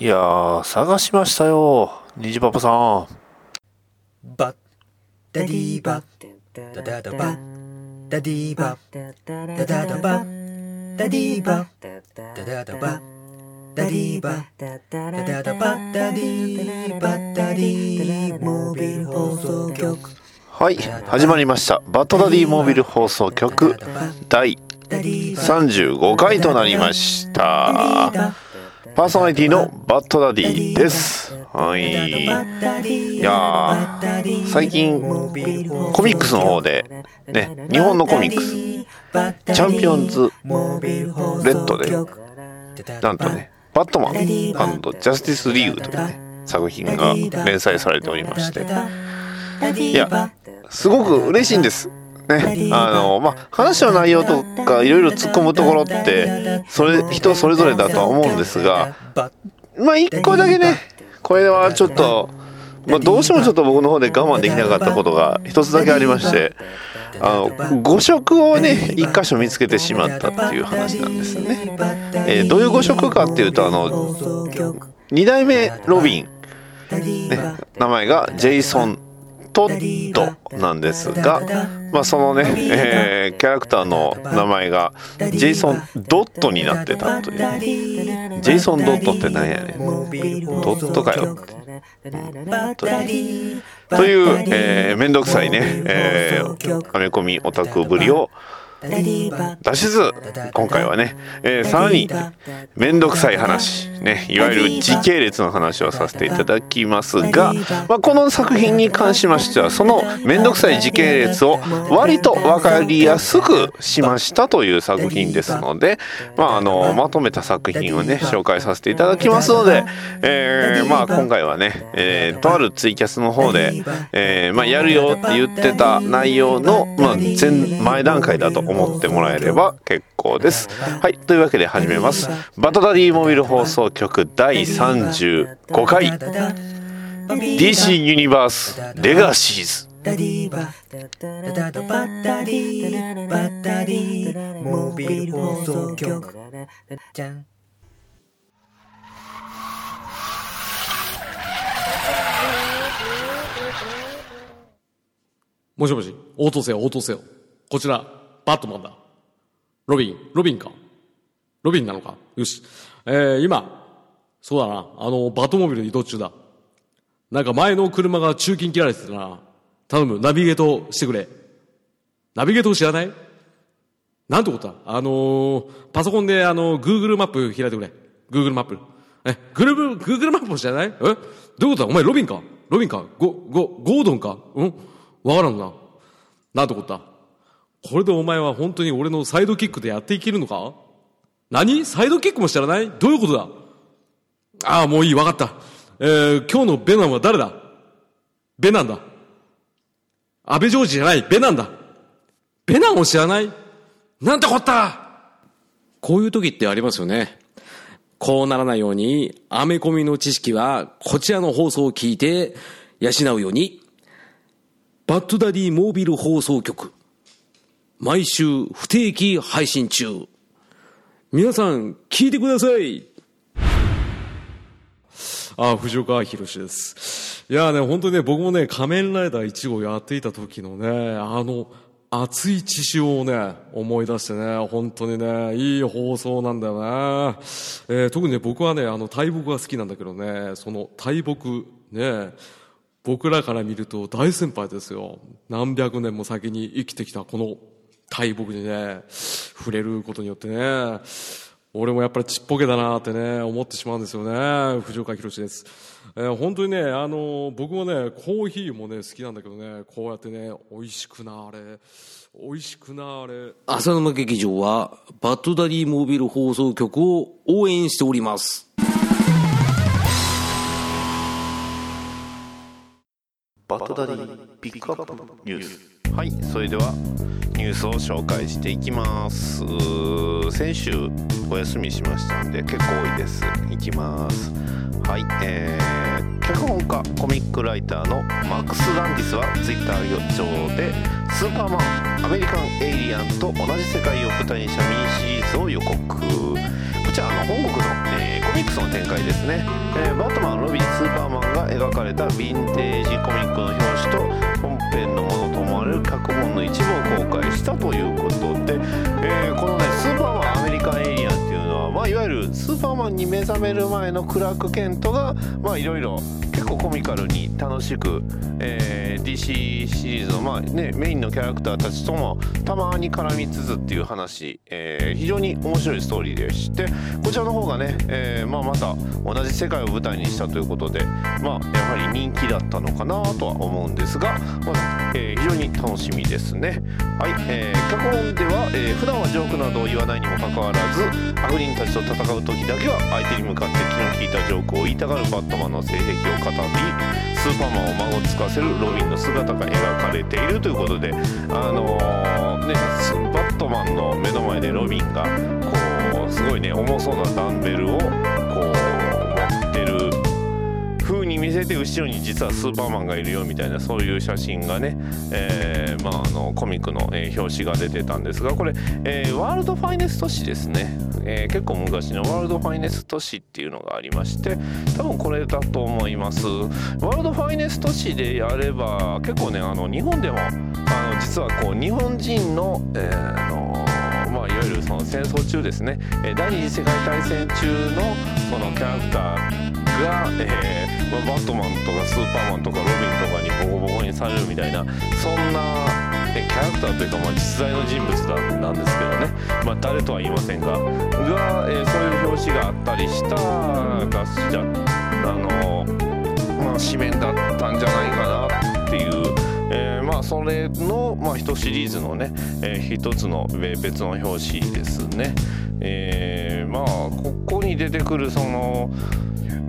いやー、探しましたよ。虹パパさん。バッダディーバダダダバダディーバダダダバダディーバダダダバダディーバダダダバダディーバダディーモービル放送局。はい、始まりました。バッドダディモービル放送局第35回となりました。パーソナリティのバッドダディです。はい。いや、最近、コミックスの方で、ね、日本のコミックス、チャンピオンズレッドで、なんとね、バットマンジャスティスリーグというね、作品が連載されておりまして、いや、すごく嬉しいんです。ね、あのまあ話の内容とかいろいろ突っ込むところってそれ人それぞれだとは思うんですがまあ一個だけねこれはちょっと、まあ、どうしてもちょっと僕の方で我慢できなかったことが一つだけありましてあの誤色をね一箇所見つけてしまったっていう話なんですよね。えーどういう誤色かっていうとあの2代目ロビン、ね、名前がジェイソン・トッドなんですが、まあ、そのね、えーキャラクターの名前がジェイソン・ドットになってたという。ジェイソン・ドットって何やねん。ドットかよ。ってうんというという、えー、めんどくさいね、えー、アメコミオタクぶりを出しず今回はね、えーさらにめんどくさい話、ね、いわゆる時系列の話をさせていただきますが、まあ、この作品に関しましてはそのめんどくさい時系列を割と分かりやすくしましたという作品ですので、まあ、あのまとめた作品をね紹介させていただきますので、えーまあ、今回はね、えーとあるツイキャスの方で、えまあ、やるよって言ってた内容の、ま、前前段階だと思ってもらえれば結構です。はい、というわけで始めます。バトダディモビル放送局第35回。DC ユニバースレガシーズ。ダディーバダダダバダディーバダディーモービル放送局。じゃん。もしもし、応答せよ、応答せよ。こちら、バットマンだ。ロビン、ロビンか。ロビンなのか。よし。えー、今、そうだな、あの、バットモビル移動中だ。なんか前の車が中金切られてたな。頼む、ナビゲートしてくれ。ナビゲート知らない？なんてことだ？あのー、パソコンであの、Google マップ開いてくれ。Google マップ。え、Google、Google マップも知らない？え？どういうことだ？お前ロビンか？ロビンか？ゴ、ゴ、ゴードンか？うん？わからんな。なんてことだ？これでお前は本当に俺のサイドキックでやっていけるのか？何？サイドキックも知らない？どういうことだ？ああ、もういい、わかった。えー、今日のベナンは誰だ？ベナンだ。安倍ジョージじゃない、ベナンだ。ベナンを知らない？なんてこった？こういう時ってありますよね。こうならないように、アメコミの知識はこちらの放送を聞いて養うように、バッドダディモービル放送局。毎週不定期配信中。皆さん、聞いてください。あ、藤岡弘です。いやね、本当にね、僕もね、仮面ライダー1号やっていた時のね、あの、熱い血潮をね、思い出してね、本当にね、いい放送なんだよね。えー特にね、僕はね、あの、大木が好きなんだけどね、その大木、ね、僕らから見ると大先輩ですよ。何百年も先に生きてきたこの大木にね、触れることによってね、俺もやっぱりちっぽけだなってね、思ってしまうんですよね。藤岡弘です。えー本当にね、あの僕もね、コーヒーもね、好きなんだけどね、こうやってね、美味しくなあれ、美味しくなあれ。浅沼劇場はバッドダディモービル放送局を応援しております。バッドダディピックアップニュースはいそれではニュースを紹介していきます。先週お休みしましたんで結構多いです。いきます。はいえー、脚本家コミックライターのマックス・ランディスはツイッター上でスーパーマンアメリカン・エイリアンと同じ世界を舞台にしたミニシリーズを予告。こちらの本国の、えーコミックスの展開ですね、えーバットマンロビンスーパーマンが描かれたヴィンテージコミックの表紙と本編のものと思われる過去本の一部を公開したということで、えーこのねスーパーマンアメリカンエイリアンっていうのは、まあ、いわゆるスーパーマンに目覚める前のクラーク・ケントがまあいろいろ構コミカルに楽しく、えー DC シリーズの、まあね、メインのキャラクターたちともたまに絡みつつっていう話、えー非常に面白いストーリーでしてこちらの方がね、えーまあ、また同じ世界を舞台にしたということで、まあ、やはり人気だったのかなとは思うんですが、まあえー非常に楽しみですね。はい、えー、脚本では、えー普段はジョークなどを言わないにもかかわらず悪人たちと戦う時だけは相手に向かって気の利いたジョークを言いたがるバットマンの性癖を語りスーパーマンを孫つかせるロビンの姿が描かれているということであのーねスバットマンの目の前でロビンがこうすごいね重そうなダンベルをこう持ってる風に見せて後ろに実はスーパーマンがいるよみたいなそういう写真がね、えーまあ、あのコミックの、えー表紙が出てたんですがこれ、えーワールドファイネスト誌ですね、えー結構昔のワールドファイネスト誌っていうのがありまして多分これだと思います。ワールドファイネスト誌でやれば結構ねあの日本でもあの実はこう日本人の,、えーあのまあ、いわゆるその戦争中ですね。第二次世界大戦中のそのキャラクターが、えーまあバットマンとかスーパーマンとかロビンとかにボコボコにされるみたいなそんな、えキャラクターというか、まあ、実在の人物なんですけどね、まあ、誰とは言いませんがが、えーそういう表紙があったりしたがじゃあのまあ紙面だったんじゃないかなっていう。えーまあそれの、まあ、一シリーズのね、えー一つのえー別の表紙ですね。えーまあここに出てくるその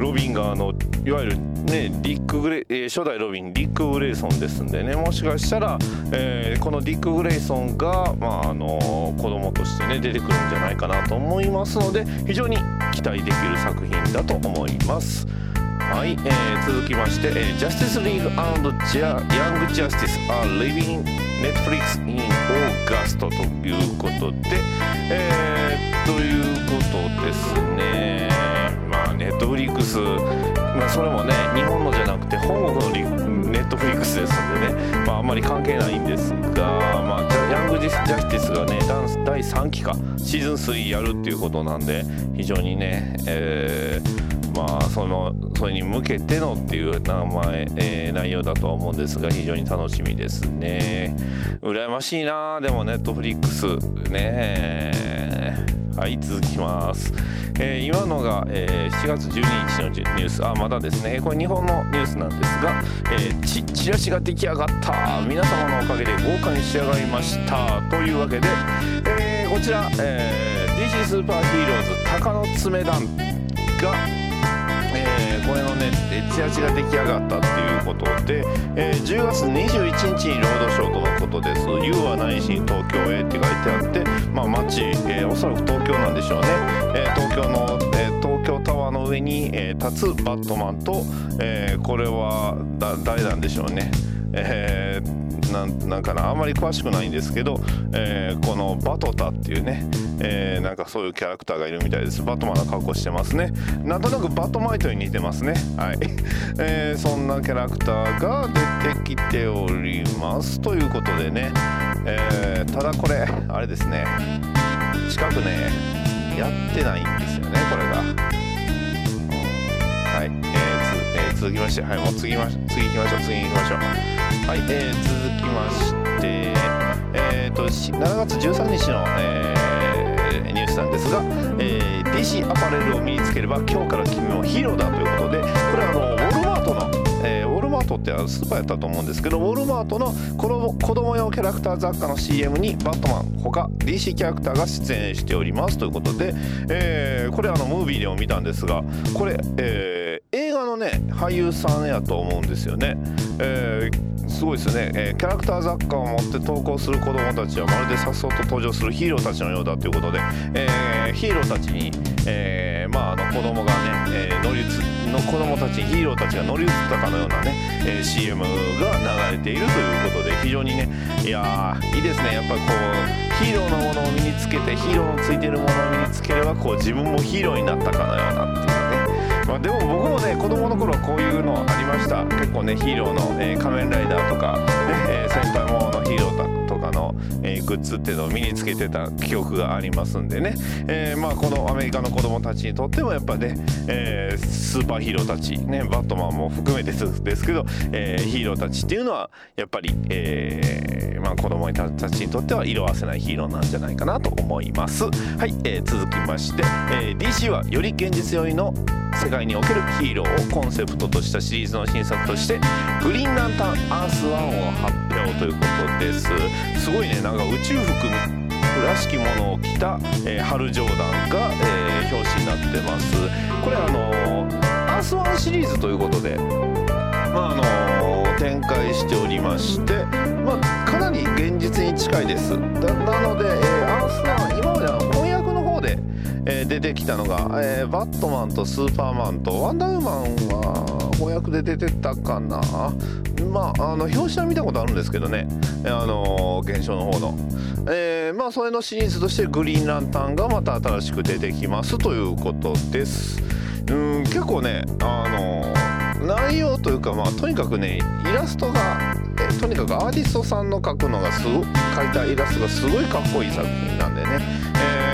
ロビンがあのいわゆるねディック・グレ、えー初代ロビンディック・グレイソンですんでねもしかしたら、えーこのディック・グレイソンが、まあ、あの子供としてね出てくるんじゃないかなと思いますので非常に期待できる作品だと思います。はい、えー続きまして、えー、Justice League and Ja- Young Justice are leaving Netflix in August ということで、えーということですね。まあ、Netflix、まあ、それもね、日本のじゃなくて、本国のリ Netflix ですんでね、まあ、あんまり関係ないんですが、まあ、ヤングジャスティスがね、ダンス第3期か、シーズン3やるっていうことなんで、非常にね、えーまあそのそれに向けてのっていう名前、えー内容だとは思うんですが非常に楽しみですね。羨ましいなでもネットフリックスねはい続きます、えー今のが、えー7月12日のニュースあまだですね。これ日本のニュースなんですが、えーチチラシが出来上がった。皆様のおかげで豪華に仕上がりました。というわけで、えーこちら、えー DC スーパーヒーローズ鷹の爪団がこれのねえーチラシが出来上がったっていうことで、えー10月21日にロードショーとのことです「You は何しに東京へ」って書いてあってまあ街、えーおそらく東京なんでしょうね、えー東京の、えー東京タワーの上に、えー立つバットマンと、えーこれはだ誰なんでしょうね。えーなんなんかなあんまり詳しくないんですけど、えーこのバトタっていうね、えーなんかそういうキャラクターがいるみたいです。バトマンの格好してますね。なんとなくバトマイトに似てますね。はい、えーそんなキャラクターが出てきております。ということでね、えーただこれあれですね。近くねやってないんですよねこれが、続きまして、はい、もう次まし次行きましょう、次行きましょう。はい、えー続きまして、えーと、7月13日の、えーニュースなんですが、えー DC アパレルを身につければ今日から君もヒーローだということで、これはあの、ウォルマートの、えーウォルマートってスーパーやったと思うんですけど、ウォルマートの子供子供用キャラクター雑貨の CM にバットマン、他 DC キャラクターが出演しておりますということで、えーこれあの、ムービーでも見たんですが、これ、えーね俳優さんやと思うんですよね、えーすごいですね、えーキャラクター雑貨を持って投稿する子供たちはまるでさっそうと登場するヒーローたちのようだということで、えーヒーローたちに、えーまあ、あの子供がね、えー乗り移の子供たちにヒーローたちが乗り移ったかのようなね、えー CM が流れているということで非常にねいやいいですね。やっぱりこうヒーローのものを身につけてヒーローのついているものを身につければこう自分もヒーローになったかのようなっていう。まあでも僕もね子供の頃はこういうのありました。結構ねヒーローの、えー仮面ライダーとか、ねえー戦隊もののヒーローとか、えーグッズっていうのを身につけてた記憶がありますんでね、えーまあこのアメリカの子供たちにとってもやっぱね、えースーパーヒーローたちねバットマンも含めてですけど、えーヒーローたちっていうのはやっぱり、えーまあ、子供たちにとっては色あせないヒーローなんじゃないかなと思います。はい、えー続きまして、えー DC はより現実寄りの世界におけるヒーローをコンセプトとしたシリーズの新作としてグリーンランタンアースワンを発表ということです。すごいね。なんか宇宙服らしきものを着た、えーハル・ジョーダンが、えー表紙になってます。これあのアースワンシリーズということでまああの展開しておりまして、まあ、かなり現実に近いです。なので、えーアースワン今までは翻訳の方で、えー出てきたのが、えーバットマンとスーパーマンとワンダーウーマンは翻訳で出てたかな。まああの表紙は見たことあるんですけどね。あの現象の方の、えーまあそれのシリーズとしてグリーンランタンがまた新しく出てきますということです。うん結構ねあの内容というかまあとにかくねイラストがえとにかくアーティストさんの描くのがすご描いたイラストがすごいかっこいい作品なんでね、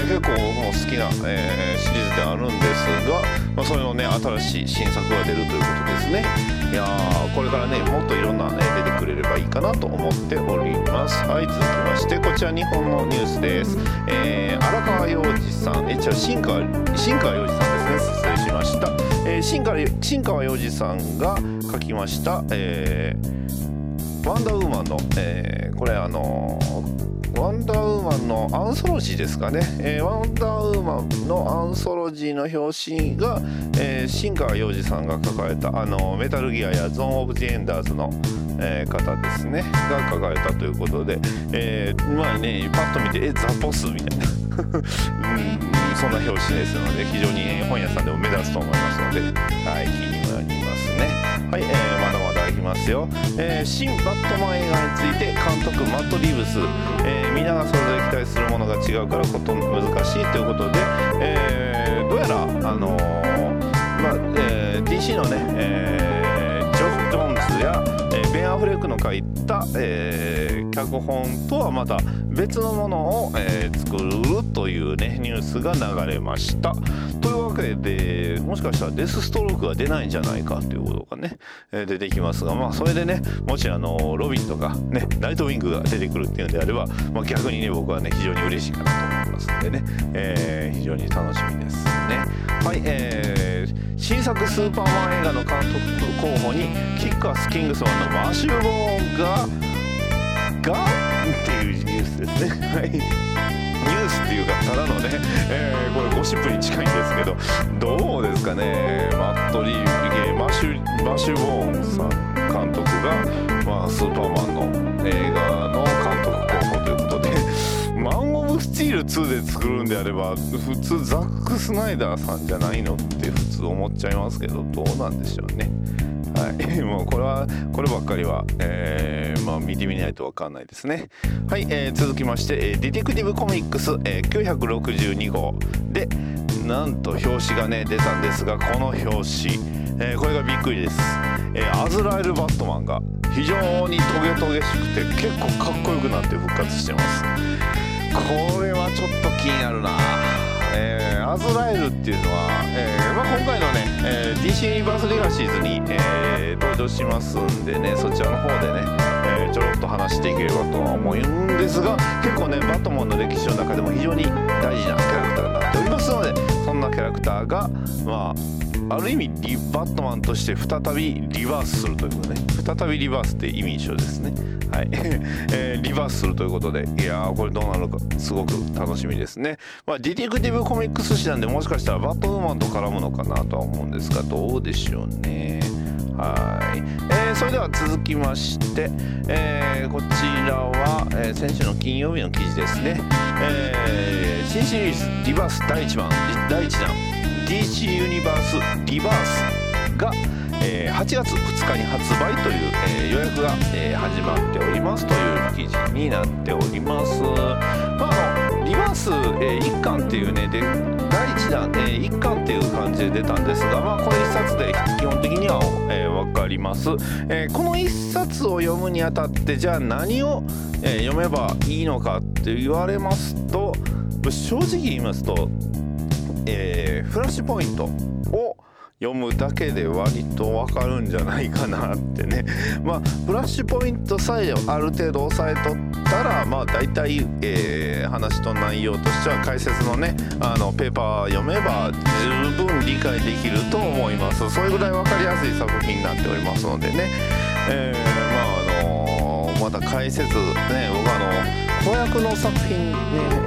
結構僕も好きな、えーシリーズであるんですが、まあ、それのね新しい新作が出るということですね。いやーこれからねもっといろんな、ね、出てくれればいいかなと思っております。はい続きましてこちら日本のニュースです、えー荒川洋二さん。え違う新川新川洋二さんですね。失礼しました、えー新川新川洋二さんが書きました、えーワンダーウーマンの、えーこれあのーワンダーンのアンソロジーですかね、えーワンダーウーマンのアンソロジーの表紙が、えー新川洋二さんが書かれたあのメタルギアやゾーン・オブ・ジ・エンダーズの、えー方ですね。が書かれたということで、えーまあね。パッと見てえザ・ボスみたいな。うんそんな表紙ですので非常に本屋さんでも目立つと思いますので、はい、気になりますね。はい、えーいきますよ、えー新バットマン映画について監督マット・リーブス、えーみんながそれぞれ期待するものが違うからこと難しいということで、えーどうやらあのまあえー DC のね、えージョフ・ジョンズや、えーベン・アフレックの書いた、えー脚本とはまた別のものを、えー作るというねニュースが流れました。けでもしかしたらデスストロークが出ないんじゃないかということがね、出てきますがまあそれでねもしあのロビンとかねナイトウィングが出てくるっていうのであれば、まあ、逆にね僕はね非常に嬉しいかなと思いますんでね、えー非常に楽しみですねはいえー新作スーパーマン映画の監督候補にキックアス・キングスマンのマシュー・ボーンががっていうニュースですね。はい。ニュースっていうかただのね、えーこれゴシップに近いんですけどどうですかねマット・リーえーマシュマシュ・ボーンさん監督が、まあ、スーパーマンの映画の監督候補ということでマン・オブ・スチール2で作るんであれば普通ザック・スナイダーさんじゃないのって普通思っちゃいますけどどうなんでしょうね。はい、もうこれはこればっかりは、えーまあ、見てみないとわかんないですね。はい、えー続きまして、えディティクティブコミックス、えー962号でなんと表紙がね出たんですがこの表紙、えーこれがびっくりです、えーアズラエル・バットマンが非常にトゲトゲしくて結構かっこよくなって復活してます。これはちょっと気になるな。えーアズライルっていうのは、えーまあ、今回のね、えー DC ユニバースレガシーズに、えー登場しますんでねそちらの方でね、えーちょろっと話していければとは思うんですが結構ねバットマンの歴史の中でも非常に大事なキャラクターになっておりますのでそんなキャラクターがまあある意味リバットマンとして再びリバースするということね。再びリバースって意味一緒ですね。はい、えーリバースするということで。いやーこれどうなるかすごく楽しみですね。まあディティクティブコミックス誌なんでもしかしたらバットウーマンと絡むのかなとは思うんですがどうでしょうね。はい、えーそれでは続きまして、えーこちらは、えー先週の金曜日の記事ですね、えー新シリーズリバース第1番第1弾。DC ユニバースリバースが、えー8月2日に発売という、えー予約が、えー始まっておりますという記事になっております。まあのリバース、え1巻っていうねで第1弾、え1巻っていう感じで出たんですが、まあ、これ1冊で基本的には、え分かります、えこの1冊を読むにあたってじゃあ何を、え読めばいいのかって言われますと正直言いますと、えーフラッシュポイントを読むだけで割とわかるんじゃないかなってね。まあフラッシュポイントさえある程度押さえとったらまあ大体、えー話と内容としては解説のねあのペーパー読めば十分理解できると思います。それぐらい分かりやすい作品になっておりますのでね、えーまああのまた解説ね僕あの子役の作品ね、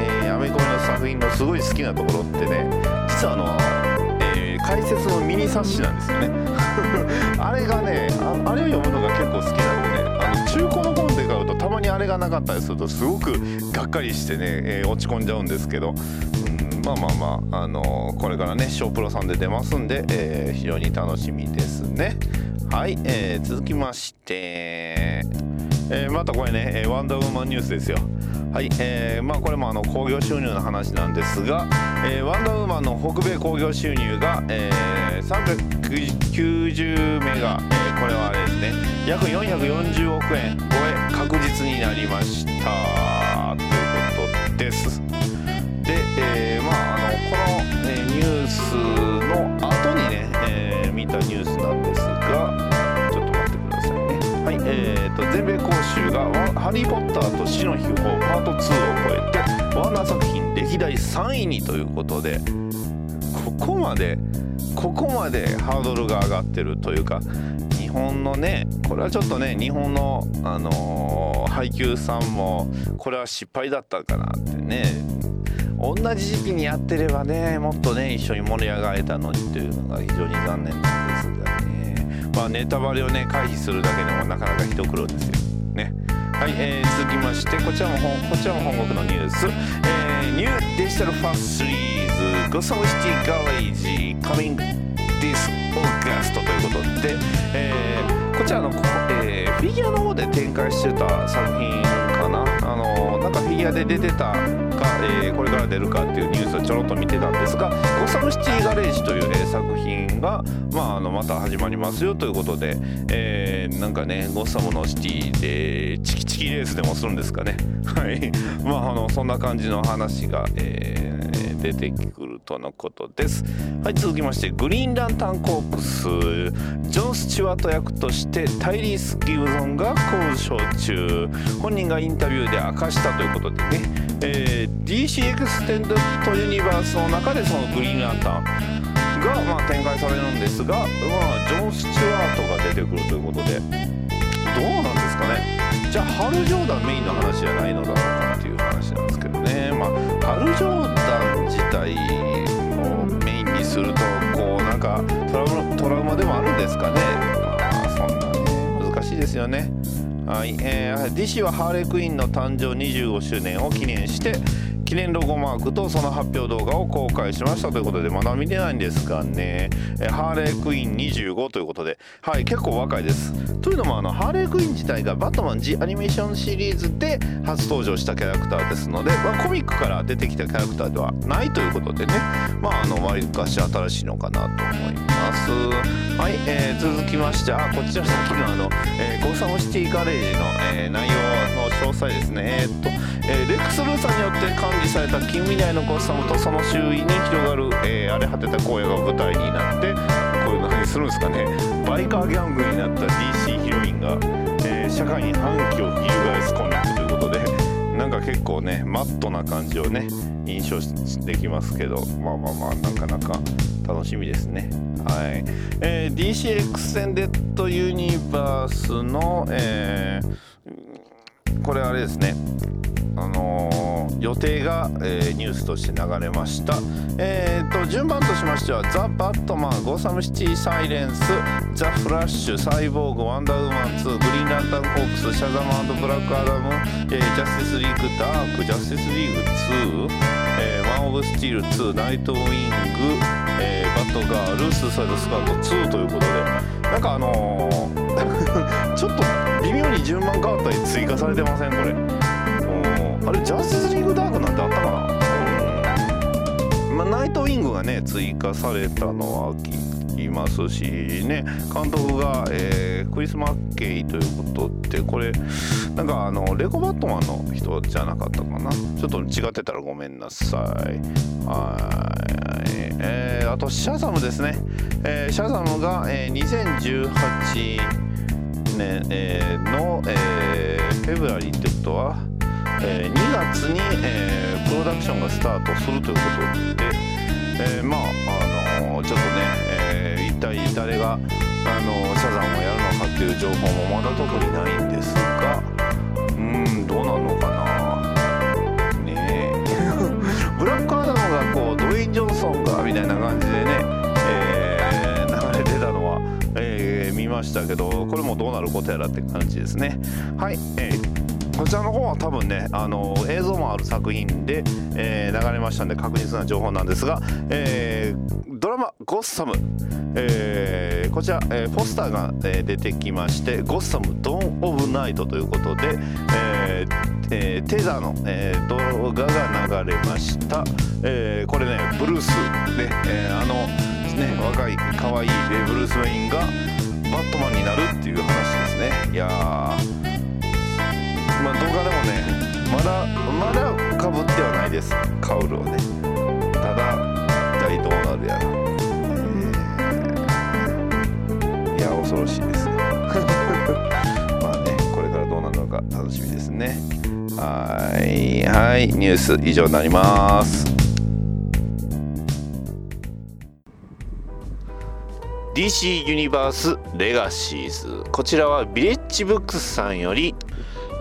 えーアメコミの作品のすごい好きなところってね実はあの、えー解説のミニ冊子なんですよね。あれがねあれを読むのが結構好きなんでねあの中古の本で買うとたまにあれがなかったりするとすごくがっかりしてね、えー落ち込んじゃうんですけど、うん、まあまあまあ、あのこれからねショープロさんで出ますんで、えー非常に楽しみですね。はい、えー続きましてえーまたこれね、えーワンダーウーマンニュースですよ。はい、えーまあこれもあの興行収入の話なんですが、えーワンダーウーマンの北米興行収入が、えー390メガ、えーこれはあれですね、約440億円超え確実になりましたということです。で、えーまああのこの、えーニュースの後にね、えー見たニュースなんハリー・ポッターと死の秘宝パート2」を超えてワーナー作品歴代3位にということでここまでここまでハードルが上がってるというか日本のねこれはちょっとね日本の、あのー配給さんもこれは失敗だったかなってね。同じ時期にやってればねもっとね一緒に盛り上がれたのにというのが非常に残念なんですがね。まあネタバレをね回避するだけでもなかなか一苦労ですよ。ね。はい、えー続きましてこちらも本こちらも本国のニュース、えーニューデジタルファーストシリーズ「ゴサムシティガレージ Coming This August」ということで、えーこちらの、こえーフィギュアの方で展開してた作品かな？あのなんかフィギュアで出てたか、えーこれから出るかっていうニュースをちょろっと見てたんですが「ゴサムシティガレージ」という、えー作品が、まあ、あのまた始まりますよということで、えーなんかねゴサムのシティでチキチキレースでもするんですかね。はい。まああのそんな感じの話が、えー出てくるとのことです。はい続きましてグリーンランタンコープスジョン・スチュワート役としてタイリース・ギブソンが交渉中。本人がインタビューで明かしたということでね、えー DC エクステンデッドユニバースの中でそのグリーンランタンが、まあ、展開されるんですが、まあ、ジョン・スチュワートが出てくるということでどうなんですかね。じゃあハル・ジョーダンメインの話じゃないのだろうかっていう話なんですけどね。まあハル・ジョーダン自体をメインにするとこうなんかトラウマトラウマでもあるんですかね。まあそんなね難しいですよね。はい、えー、DC はハーレークイーンの誕生25周年を記念して記念ロゴマークとその発表動画を公開しましたということでまだ見てないんですがね、ハーレークイーン25ということで。はい結構若いです。というのもあのハーレークイーン自体がバットマン G アニメーションシリーズで初登場したキャラクターですので、まあ、コミックから出てきたキャラクターではないということでね。まああの割かし新しいのかなと思います。はい、えー続きましてあこちらさっきのあの、えーゴーサムシティガレージの、えー内容の詳細ですね。えーっと、えーレックス・ルーサーによって管理された近未来のゴッサムとその周囲に広がる、えー荒れ果てた荒野が舞台になってこういうの何するんですかね。バイカーギャングになった DC ヒロインが、えー社会に反旗を翻すコミックということでなんか結構ねマットな感じをね印象できますけどまあまあまあなかなか楽しみですね。はい、えー DC エクセンデッドユニバースの、えーこれあれですね。あのー予定が、えーニュースとして流れました、えー、と順番としましては「ザ・バットマン」「ゴッサム・シティ・サイレンズ」「ザ・フラッシュ」「サイボーグ」「ワンダーウーマン2」「グリーンランタン・コープス」「シャザム」「ブラック・アダム」えージャスティス・リーグ・ダーク」「ジャスティス・リーグ2」えーマン・オブ・スティール2」「ナイト・ウィング」えーバットガール」「スーサイド・スクワッド2」ということで。なんかあのー ちょっと微妙に順番変わったり追加されてませんこれ。あれジャスティスリーグダークなんてあったかな？まあナイトウィングがね追加されたのは聞きますしね。監督が、えークリス・マッケイということでこれなんかあのレゴバットマンの人じゃなかったかな？ちょっと違ってたらごめんなさい。はい。えーあとシャザムですね、えーシャザムが、えー2018年、えーの、えーフェブラリーってことは、えー2月に、えープロダクションがスタートするということで、えーまああのちょっとね、えー一体誰が、あのシャザムをやるのかっていう情報もまだ特にないんですがうんどうなんのかな。ねえ。ブラックアダムがこうドウェイン・ジョンソンがみたいな感じでね、えー流れてたのは、え見ましたけどこれもどうなることやらって感じですね。はい、えーこちらの方は多分ねあの映像もある作品で、えー流れましたんで確実な情報なんですが、えードラマ「ゴッサム」えーこちら、えーポスターが、えー出てきまして「ゴッサムドン・オブ・ナイト」ということで、えーえーテザーの、えー動画が流れました、えーこれねブルースね、えーあのね若い可愛いえーブルース・ウェインがバットマンになるっていう話ですね。いやまあ動画でもねまだまだかぶってはないです。カウルをね。ただ一体どうなる。やら、えー。いや恐ろしいです。まあねこれからどうなるのか楽しみですね。はいはいニュース以上になります。DC ユニバースレガシーズこちらはビレッジブックスさんより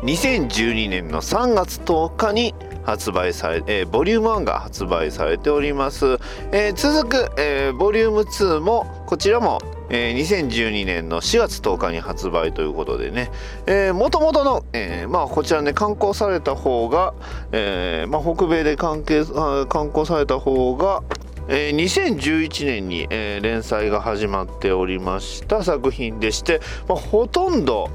2012年の3月10日に発売され、えーボリューム1が発売されております、えー続く、えーボリューム2もこちらも、えー2012年の4月10日に発売ということでね、えー、元々の、えーまあ、こちらね刊行された方が、えーまあ、北米で関係刊行された方がえー2011年に、えー連載が始まっておりました作品でして、まあ、ほとんど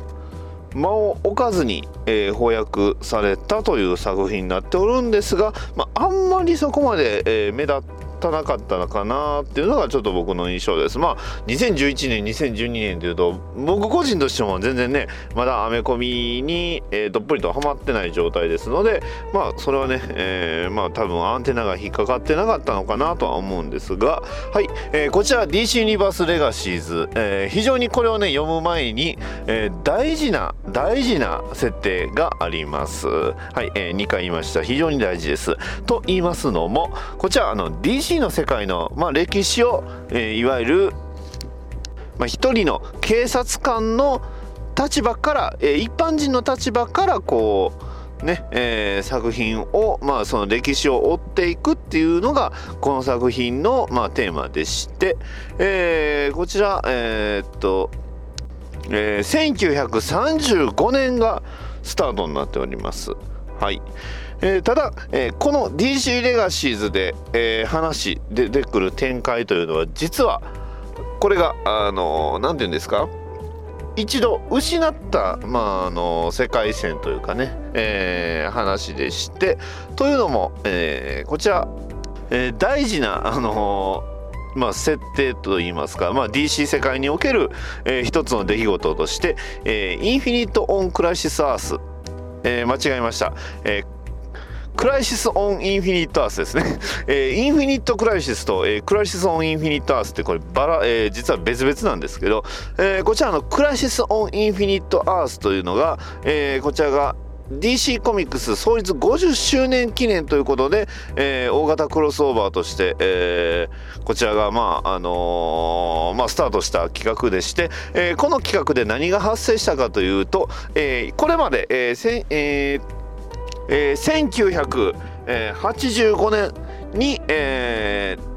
間を置かずに、えー翻訳されたという作品になっておるんですが、まあ、あんまりそこまで、えー目立たなかったのかなっていうのがちょっと僕の印象です。まあ2011年2012年というと僕個人としても全然ねまだアメコミに、えーどっぷりとはまってない状態ですのでまあそれはね、えーまあ多分アンテナが引っかかってなかったのかなとは思うんですがはい、えーこちら DC ユニバースレガシーズ、えー非常にこれをね読む前に、えー大事な大事な設定があります。はい、えー2回言いました。非常に大事です。と言いますのもこちらあの DC の世界の、まあ、歴史を、えーいわゆるまあ、一人の警察官の立場から、えー一般人の立場からこうね、えー作品をまあその歴史を追っていくっていうのがこの作品のまあテーマでして、えーこちらえーっと、えー1935年がスタートになっております。はい。えーただ、えーこの DC レガシーズで、えー話出てくる展開というのは実はこれがあの何て言うんですか？一度失った、まあ、あの世界線というかね、えー話でしてというのも、えーこちら、えー大事なあのまあ、設定といいますか、まあ、DC 世界における、えー一つの出来事として、えーインフィニット・オン・クライシス・アース、えー間違えました、えークライシス・オン インフィニット・アースですね。えーインフィニット・クライシスと、えークライシス・オン・インフィニット・アースってこれバラ、えー実は別々なんですけど、えこちらのクライシス・オン・インフィニット・アースというのが、えこちらが DC コミックス創立50周年記念ということで、えー大型クロスオーバーとして、えーこちらが、まああのーまあ、スタートした企画でして、えーこの企画で何が発生したかというと、えーこれまで、えーせえーえー1985年に、えー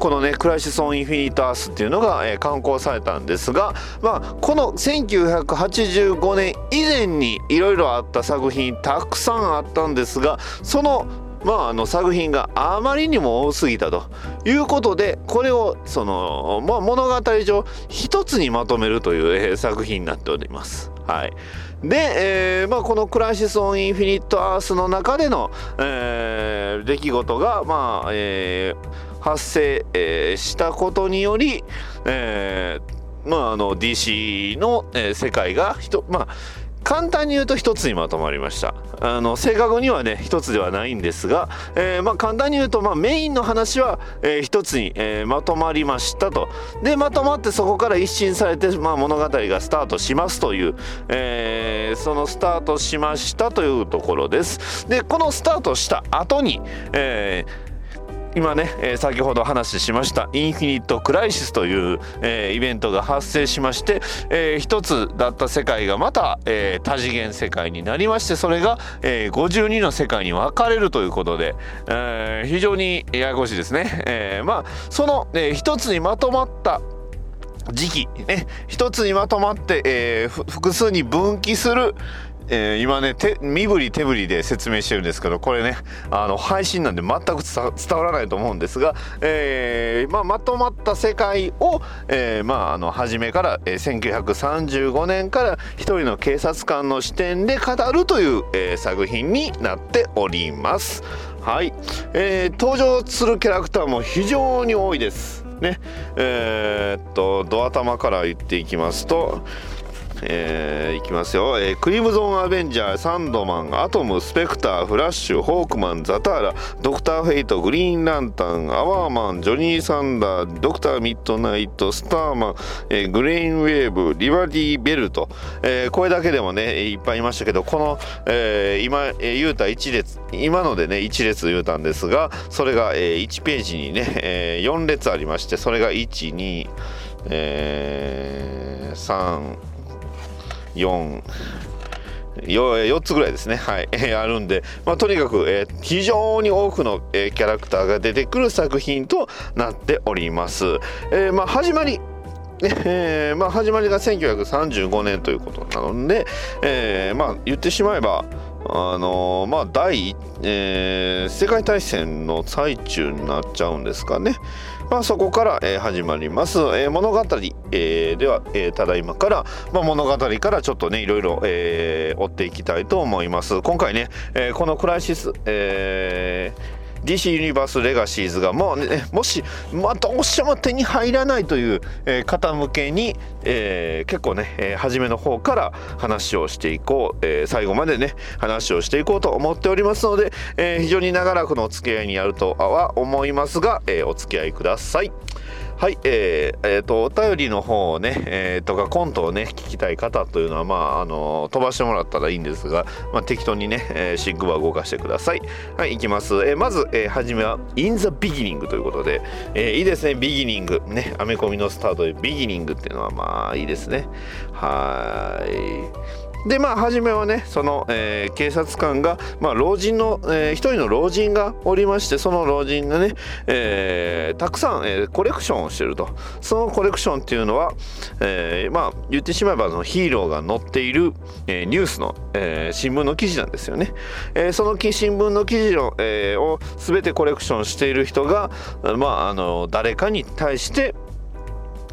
このね「クライシス・オン・インフィニット・アース」っていうのが、えー刊行されたんですが、まあ、この1985年以前にいろいろあった作品たくさんあったんですがそのまあ、あの作品があまりにも多すぎたということでこれをその、まあ、物語上一つにまとめるという、えー作品になっております。はい、で、えーまあ、この「クライシス・オン・インフィニット・アース」の中での、えー出来事が、まあえー発生、えーしたことにより、えーまあ、あの DC の、えー世界がひと、まあ、簡単に言うと一つにまとまりました。あの正確にはね一つではないんですが、えーまあ、簡単に言うと、まあ、メインの話は、えー一つに、えーまとまりましたと。でまとまってそこから一新されて、まあ、物語がスタートしますという、えそのスタートしましたというところです。でこのスタートした後に、えー今ね、えー先ほど話しましたインフィニット・クライシスという、えーイベントが発生しまして、えー一つだった世界がまた、えー多次元世界になりましてそれが、えー52の世界に分かれるということで、えー非常にややこしいですね。えーまあその、えー一つにまとまった時期、ね、一つにまとまって、えー複数に分岐する、えー今ね手身振り手振りで説明してるんですけどこれねあの配信なんで全く伝わらないと思うんですが、えーまあ、まとまった世界を、えーまあ、あの初めから、えー1935年から一人の警察官の視点で語るという、えー作品になっております。はい、えー登場するキャラクターも非常に多いです。ね、えーっとドア玉から言っていきますと、えーいきますよ、えークリムゾン・アベンジャーサンドマンアトムスペクターフラッシュホークマンザターラドクター・フェイトグリーン・ランタンアワーマンジョニー・サンダードクター・ミッドナイトスターマン、えーグレイン・ウェーブリバディ・ベルト、えーこれだけでもねいっぱいいましたけどこの、えー今、えー言うた1列今のでね1列言うたんですがそれが、えー1ページにね、え4列ありましてそれが12えー 4, 4つぐらいですね、はい、あるんで、まあ、とにかく、えー非常に多くの、えーキャラクターが出てくる作品となっております。えーまあ、始まり。えーまあ、始まりが1935年ということなので、えーまあ、言ってしまえば、あのーまあ第、え世界大戦の最中になっちゃうんですかね、まあ、そこから、え始まります、え物語、えでは、えただいまから、まあ、物語からちょっとねいろいろ、え追っていきたいと思います。今回ね、えこのクライシス、えー DC ユニバースレガシーズがもうねもし、まあ、どうしても手に入らないという、え方向けに、えー結構ね、えー初めの方から話をしていこう、えー最後までね話をしていこうと思っておりますので、えー非常に長らくのお付き合いになるとは思いますが、えーお付き合いください。はい、えーえーとお便りの方をね、えーとかコントをね聞きたい方というのはまああの飛ばしてもらったらいいんですが、まあ、適当にね、えーシッグバー動かしてください。はい、いきます。えーまず、えー初めは In the Beginning ということで、えーいいですね、ビギニング。ね、アメコミのスタートでビギニングっていうのはまあいいですね。はーい。でまあ初めはねその、えー警察官が、まあ、老人の、えー一人の老人がおりましてその老人がね、えーたくさん、えコレクションをしてると。そのコレクションっていうのは、えまあ言ってしまえばあのヒーローが載っている、えニュースの、え新聞の記事なんですよね、えその新聞の記事の、えーを全てコレクションしている人が、まあ、あの誰かに対して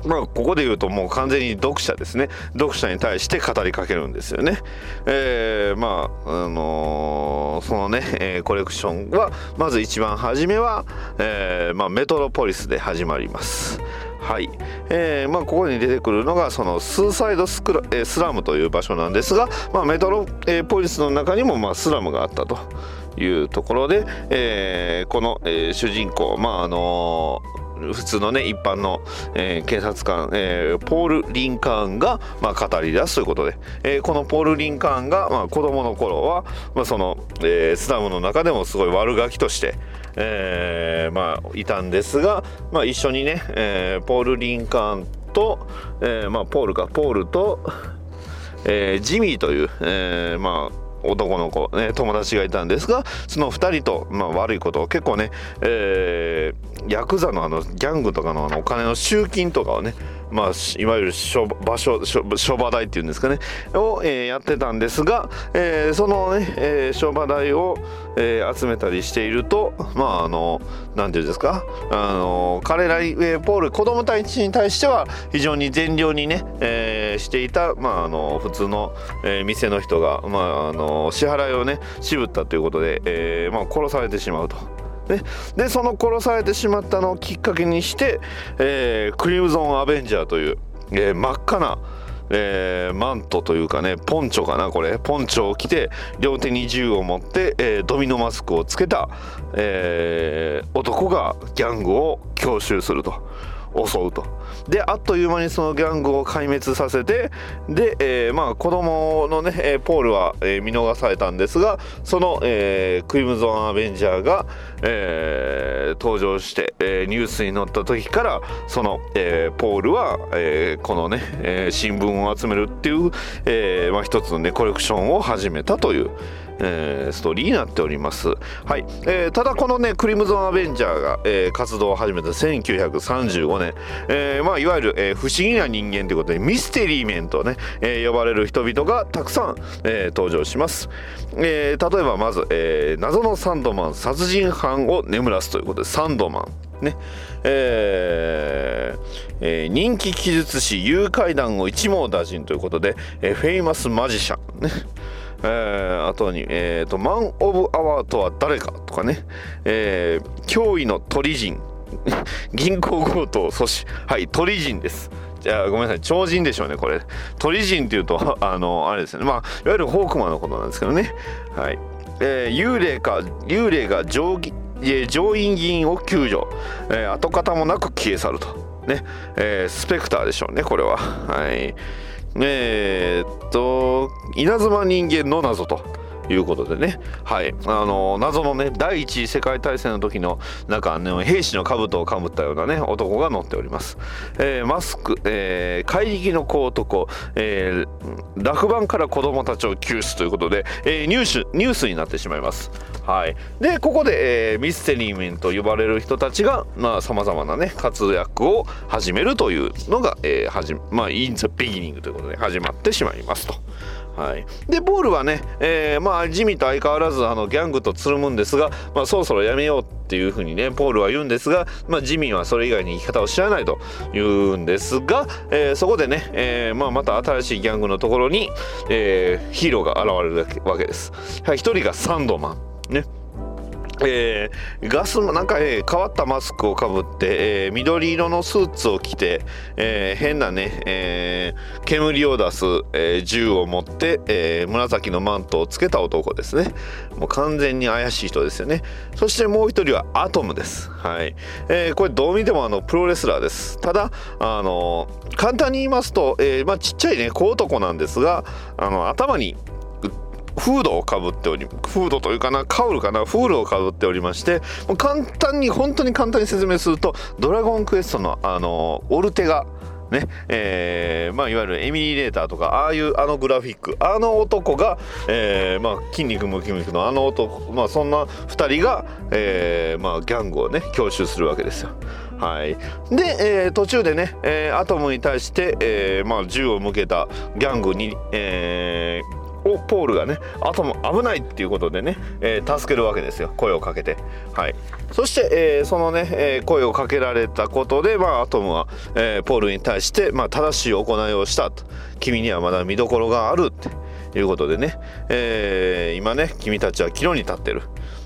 まあ、ここで言うともう完全に読者ですね読者に対して語りかけるんですよね。えーまああのーそのね、えーコレクションはまず一番初めは、えーまあ、メトロポリスで始まります。はいえーまあ、ここに出てくるのがそのスーサイドスクラ、えースラムという場所なんですが、まあ、メトロ、えーポリスの中にも、まあ、スラムがあったというところで、えーこの、えー主人公、まああの普通のね一般の、えー警察官、えーポール・リンカーンが、まあ、語り出すということで、えーこのポール・リンカーンが、まあ、子供の頃は、まあそのえースラムの中でもすごい悪ガキとして、えーまあ、いたんですが、まあ、一緒にね、えーポール・リンカーンと、えーまあ、ポールかポールと、えージミーという、えーまあ男の子、ね、友達がいたんですがその2人と、まあ、悪いことを結構ね、えーヤクザのあのギャングとかのあのお金の集金とかをね、まあ、いわゆる処場所処処場代っていうんですかねを、えーやってたんですが、えーそのね、えー場代を、えー集めたりしているとまああのなんていうんですか？あの彼ら、えーポール子供たちに対しては非常に善良にね、えーしていた、まあ、あの普通の、えー店の人が、まあ、あの支払いをね渋ったということで、えーまあ、殺されてしまうと。ね、でその殺されてしまったのをきっかけにして、えークリムゾン・アベンジャーという、えー真っ赤な、えーマントというかねポンチョかなこれ。ポンチョを着て両手に銃を持って、えドミノマスクをつけた、え男がギャングを強襲すると。襲うとであっという間にそのギャングを壊滅させてで、えーまあ子供のねえーポールは、えー見逃されたんですがその、えークリムゾン・アベンジャーが、えー登場して、えーニュースに載った時からその、えーポールは、えーこのね、えー新聞を集めるっていう、えーまあ、一つのねコレクションを始めたという。えーストーリーになっております、はい。えーただこのねクリムゾン・アベンジャーが、えー活動を始めた1935年、えーまあ、いわゆる、えー不思議な人間ということでミステリーメンとね、えー呼ばれる人々がたくさん、えー登場します、えー例えばまず、えー謎のサンドマン殺人犯を眠らすということでサンドマンね。えーえー人気記述師誘拐団を一網打尽ということで、えーフェイマスマジシャンね。えーあとに、えーと「マン・オブ・アワーとは誰か」とかね、えー驚異の鳥人。銀行強盗阻止。はい鳥人です。じゃあごめんなさい。超人でしょうねこれ。鳥人っていうと あのあれですね。まあいわゆるホークマンのことなんですけどね。はい、えー幽霊か幽霊が上上院議員を救助、えー跡形もなく消え去ると。ね、えースペクターでしょうねこれは。はい。えーっと稲妻人間の謎ということでね、はい、あの謎のね第一次世界大戦の時のなんか、ね、兵士の兜をかぶったようなね男が乗っております、えーマスク、えー怪力の小男、えー落盤から子供たちを救出ということで、えーニュースニュースになってしまいます。はい、でここで、えーミステリーメンと呼ばれる人たちがさまざ、まなね活躍を始めるというのが、えーはじまあ、インザビギニングということで始まってしまいますと。はい、でボールはね、えーまあ、ジミーと相変わらずあのギャングとつるむんですが、まあ、そろそろやめようっていうふうにねポールは言うんですが、まあ、ジミーはそれ以外に生き方を知らないと言うんですが、えーそこでね、えーまあ、また新しいギャングのところに、えーヒーローが現れるわけです。はい、一人がサンドマンね。えーガスなんか、えー変わったマスクをかぶって、えー緑色のスーツを着て、えー変なね、えー煙を出す、えー銃を持って、えー紫のマントをつけた男ですね。もう完全に怪しい人ですよね。そしてもう一人はアトムです。はい、えーこれどう見てもあのプロレスラーです。ただあの簡単に言いますと、えーまあ、ちっちゃいね小男なんですがあの頭にフードをかぶっておりフードというかなカウルかなフールをかぶっておりまして簡単に本当に簡単に説明すると「ドラゴンクエストの」あのオルテガねえーまあ、いわゆるエミリー・レーターとかああいうあのグラフィックあの男が、えーまあ、筋肉ムキムキのあの男、まあ、そんな2人が、えーまあ、ギャングをね強襲するわけですよ。はい、で、えー途中でね、えーアトムに対して、えーまあ、銃を向けたギャングに、えーポールがねアトム危ないっていうことでね、えー助けるわけですよ。声をかけて。はい。そして、えーそのね、えー声をかけられたことで、まあ、アトムは、えポールに対して、まあ、正しい行いをしたと。君にはまだ見どころがあるっていうことでね、え今ね君たちは岐路に立ってる。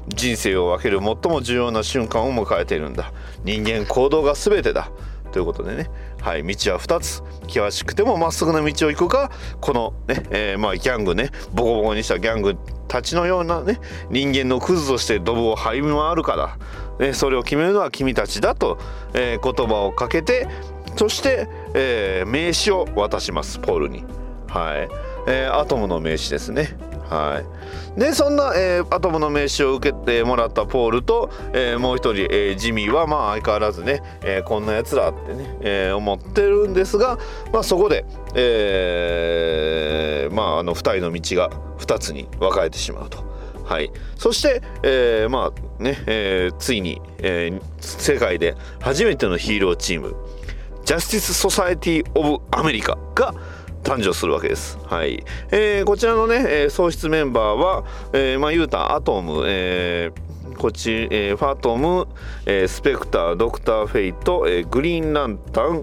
人生を分ける最も重要な瞬間を迎えているんだ。人間行動が全てだ。ということでね、はい、道は2つ。険しくてもまっすぐな道を行くか。このね、えーまあ、ギャングね。ボコボコにしたギャングたちのようなね人間のクズとしてドブを這い回るかだ、ね、それを決めるのは君たちだと、えー言葉をかけてそして、えー名刺を渡します。ポールに。はい。えーアトムの名刺ですね。はい、でそんな、えーアトムの名刺を受けてもらったポールと、えーもう一人、えージミーはまあ相変わらずね、えーこんなやつらってね、えー思ってるんですが、まあ、そこで、えーまあ、あの2人の道が2つに分かれてしまうと。はい、そして、えーまあねえーついに、えー世界で初めてのヒーローチームジャスティス・ソサエティ・オブ・アメリカが誕生するわけです。はい。えーこちらのね、えー創出メンバーは、えーまあ言うたアトム、えーこっち、えーファトム、えースペクター、ドクター・フェイト、えーグリーン・ランタン、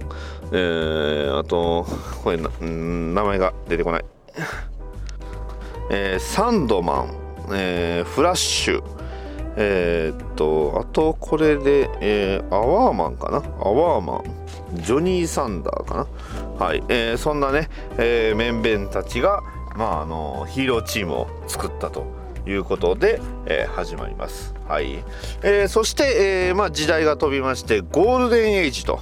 えーあと、これな、うん名前が出てこない。えーサンドマン、えーフラッシュ、えーっと、あとこれで、えーアワーマンかな？アワーマン、ジョニー・サンダーかな？はい、えーそんなね、えー面々たちが、まあ、あのヒーローチームを作ったということで、えー始まります。はい。えーそして、えーまあ、時代が飛びまして、ゴールデンエイジと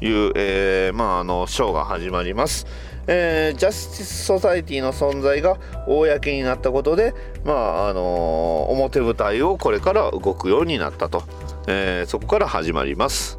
いう、えーまあ、あの、ショーが始まります。えージャスティス・ソサイティの存在が公になったことで、まああの表舞台をこれから動くようになったと、えーそこから始まります。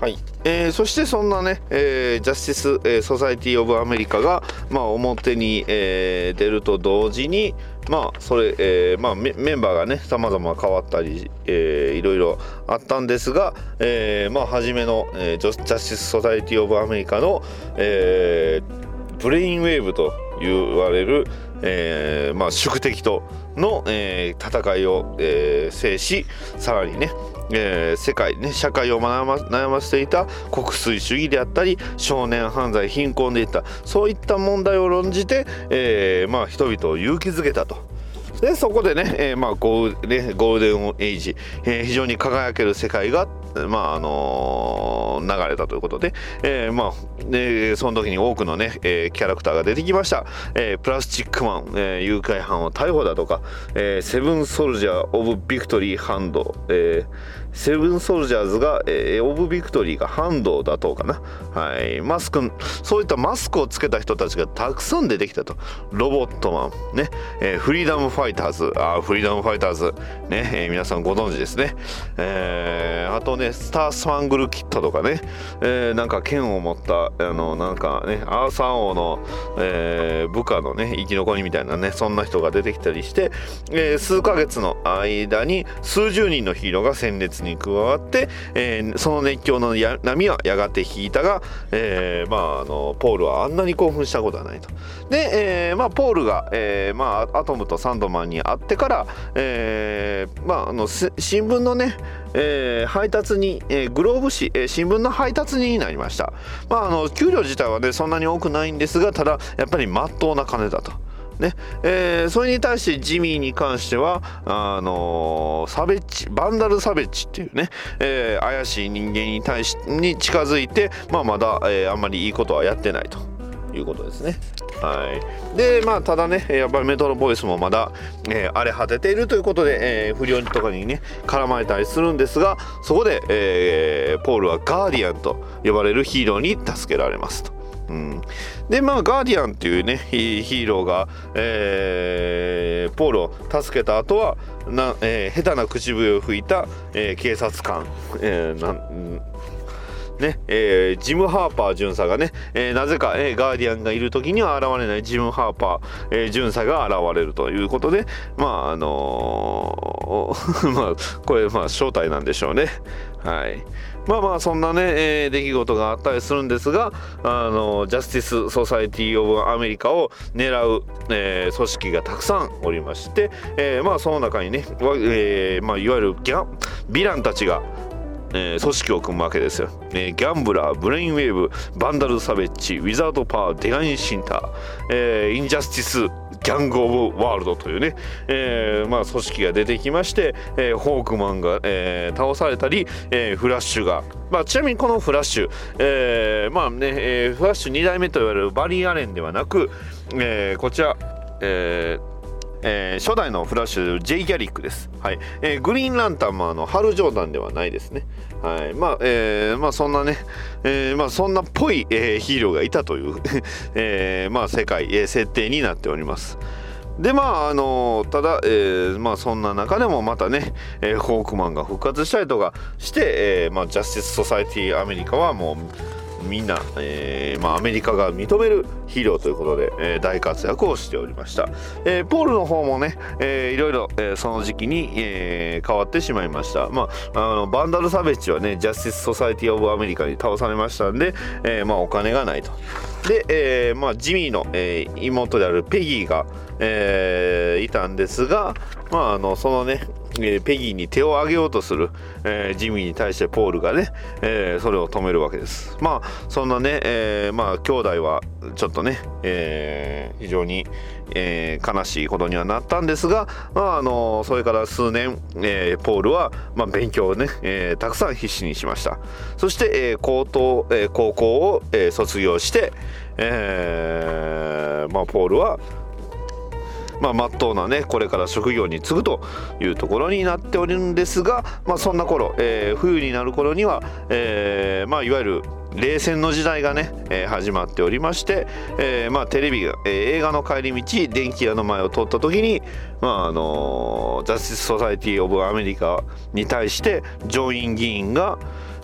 はい。えーそしてそんなね、えージャスティス、えーソサイティ・オブ・アメリカが、まあ、表に、えー出ると同時に、まあそれえーまあ、メンバーがねさまざま変わったり、えーいろいろあったんですが、えーまあ、初めの、えージジャスティス・ソサイティ・オブ・アメリカの、えーブレインウェーブと言われる、えーまあ、宿敵との、えー戦いを、えー制しさらにね、えー世界ね社会を悩ま悩ませていた国粋主義であったり少年犯罪貧困といったそういった問題を論じて、えーまあ、人々を勇気づけたと。でそこでね,、えーまあ、ゴールねゴールデンエイジ、えー非常に輝ける世界が、まああのー流れたということで、えーまあでその時に多くのね、えーキャラクターが出てきました、えープラスチックマン、えー誘拐犯を逮捕だとか、えーセブンソルジャー・オブ・ビクトリー・ハンド、えーセブンソルジャーズが、えーオブ・ビクトリーがハンドだとかな、はい、マスクそういったマスクをつけた人たちがたくさん出てきたと。ロボットマンね、えーフリーダムファイターズあーフリーダムファイターズね、えー皆さんご存知ですね、えーあとねスター・スパングル・キットとかね、えーなんか剣を持ったあのなんかねアーサー王の、えー部下のね生き残りみたいなねそんな人が出てきたりして、えー数ヶ月の間に数十人のヒーローが戦列にに加わって、えーその熱狂のや波はやがて引いたが、えーまああのポールはあんなに興奮したことはないと。で、えーまあ、ポールが、えーまあ、アトムとサンドマンに会ってから、えーまあ、あの新聞のね、えー配達に、えーグローブ紙、えー新聞の配達になりました、まあ、あの給料自体はねそんなに多くないんですがただやっぱりまっとうな金だと。ねえーそれに対してジミーに関してはあのーサベッチバンダル・サベッチっていうね、えー怪しい人間に対しに近づいて、まあ、まだ、えーあんまりいいことはやってないということですね。はい、でまあただねやっぱりメトロポリスもまだ、えー荒れ果てているということで、えー不良とかにね絡まれたりするんですがそこで、えーポールはガーディアンと呼ばれるヒーローに助けられますと。うん、でまあガーディアンっていうねヒーローが、えーポールを助けた後はな、えー下手な口笛を吹いた、えー警察官、えーなんねえージム・ハーパー巡査がね、えーなぜか、えーガーディアンがいる時には現れないジム・ハーパー、えー巡査が現れるということでまああのー まあこれまあ正体なんでしょうね。はい。まあまあそんなね、えー出来事があったりするんですがあのジャスティス・ソサイティー・オブ・アメリカを狙う、えー組織がたくさんおりまして、えーまあその中にね、えーまあ、いわゆるギャヴィランたちがえー組織を組むわけですよ、えーギャンブラーブレインウェーブバンダル・サベッジウィザード・パーデガイン・シンター、えーインジャスティス・ギャング・オブ・ワールドというね、えーまあ、組織が出てきまして、えーホークマンが、えー倒されたり、えーフラッシュが、まあ、ちなみにこのフラッシュ、えーまあねえーフラッシュ2代目と言われるバリー・アレンではなく、えーこちら、えーえー初代のフラッシュジェイ・ギャリックです、はい。えーグリーンランタンもあのハル・ジョーダンではないですね、はい。まあえーまあ、そんなね、えーまあ、そんなっぽい、えーヒーローがいたという、えーまあ、世界、えー設定になっております。でまああのただ、えーまあ、そんな中でもまたね、えーホークマンが復活したりとかして、えーまあ、ジャスティス・ソサイティ・アメリカはもうみんな、えーまあ、アメリカが認めるヒーローということで、えー大活躍をしておりました、えーポールの方もね、えーいろいろ、えーその時期に、えー変わってしまいました、まあ、あのバンダル・サベッジはねジャスティス・ソサイティ・オブ・アメリカに倒されましたんで、えーまあ、お金がないと。で、えーまあ、ジミーの、えー妹であるペギーが、えーいたんですが、まあ、あのそのねえーペギーに手を挙げようとする、えージミーに対してポールがね、えーそれを止めるわけです。まあそんなね、えーまあ兄弟はちょっとね、えー非常に、えー悲しいことにはなったんですが、まあ、あのそれから数年、えーポールは、まあ、勉強をね、えーたくさん必死にしました。そして、えー高等、えー高校を、えー卒業して、えーまあ、ポールはまあ、真っ当なねこれから職業に就くというところになっておるんですが、まあ、そんな頃、えー冬になる頃には、えーまあ、いわゆる冷戦の時代がね、えー始まっておりまして、えーまあ、テレビが、えー映画の帰り道電気屋の前を通った時に、まああのーザ・スティス・ソサイティ・オブ・アメリカに対して上院議員が、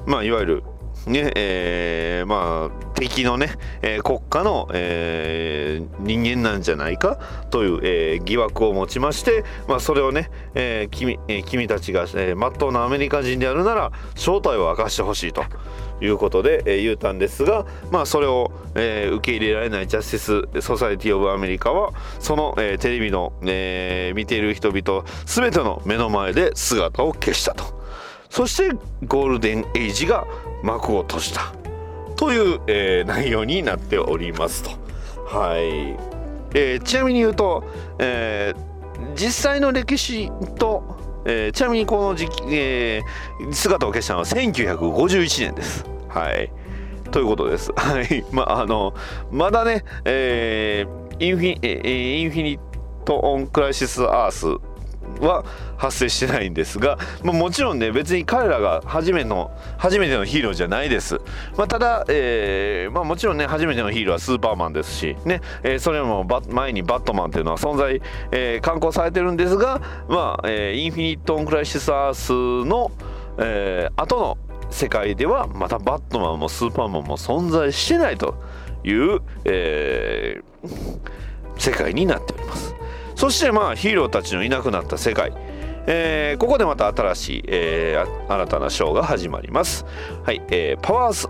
まあ、いわゆるねえーまあ敵のね、えー国家の、えー人間なんじゃないかという、えー疑惑を持ちまして、まあ、それをね、えー君えー君たちが、えー、真っ当なアメリカ人であるなら正体を明かしてほしいということで、えー言うたんですが、まあ、それを、えー受け入れられないジャスティス・ソサイティ・オブ・アメリカはその、えーテレビの、えー見ている人々全ての目の前で姿を消したと。そしてゴールデンエイジが幕を閉じたという、えー内容になっておりますと。はいえーちなみに言うと、えー実際の歴史と、えーちなみにこの時期、えー姿を消したのは1951年です。はいということです。はい。まあ、あの、まだね、えーインフィ、えー Infinite on Crisis Earth は発生してないんですが、まあ、もちろんね別に彼らが初めの初めてのヒーローじゃないです、まあ、ただ、えーまあ、もちろんね初めてのヒーローはスーパーマンですし、ねえーそれも前にバットマンっていうのは存在、えー刊行されてるんですが、まあえ Infinite on Crisis Earth の、えー後の世界ではまたバットマンもスーパーマンも存在してないという、えー世界になっております。そしてまあヒーローたちのいなくなった世界、えーここでまた新しい、えーあ新たなショーが始まります。はい、えー、 Powers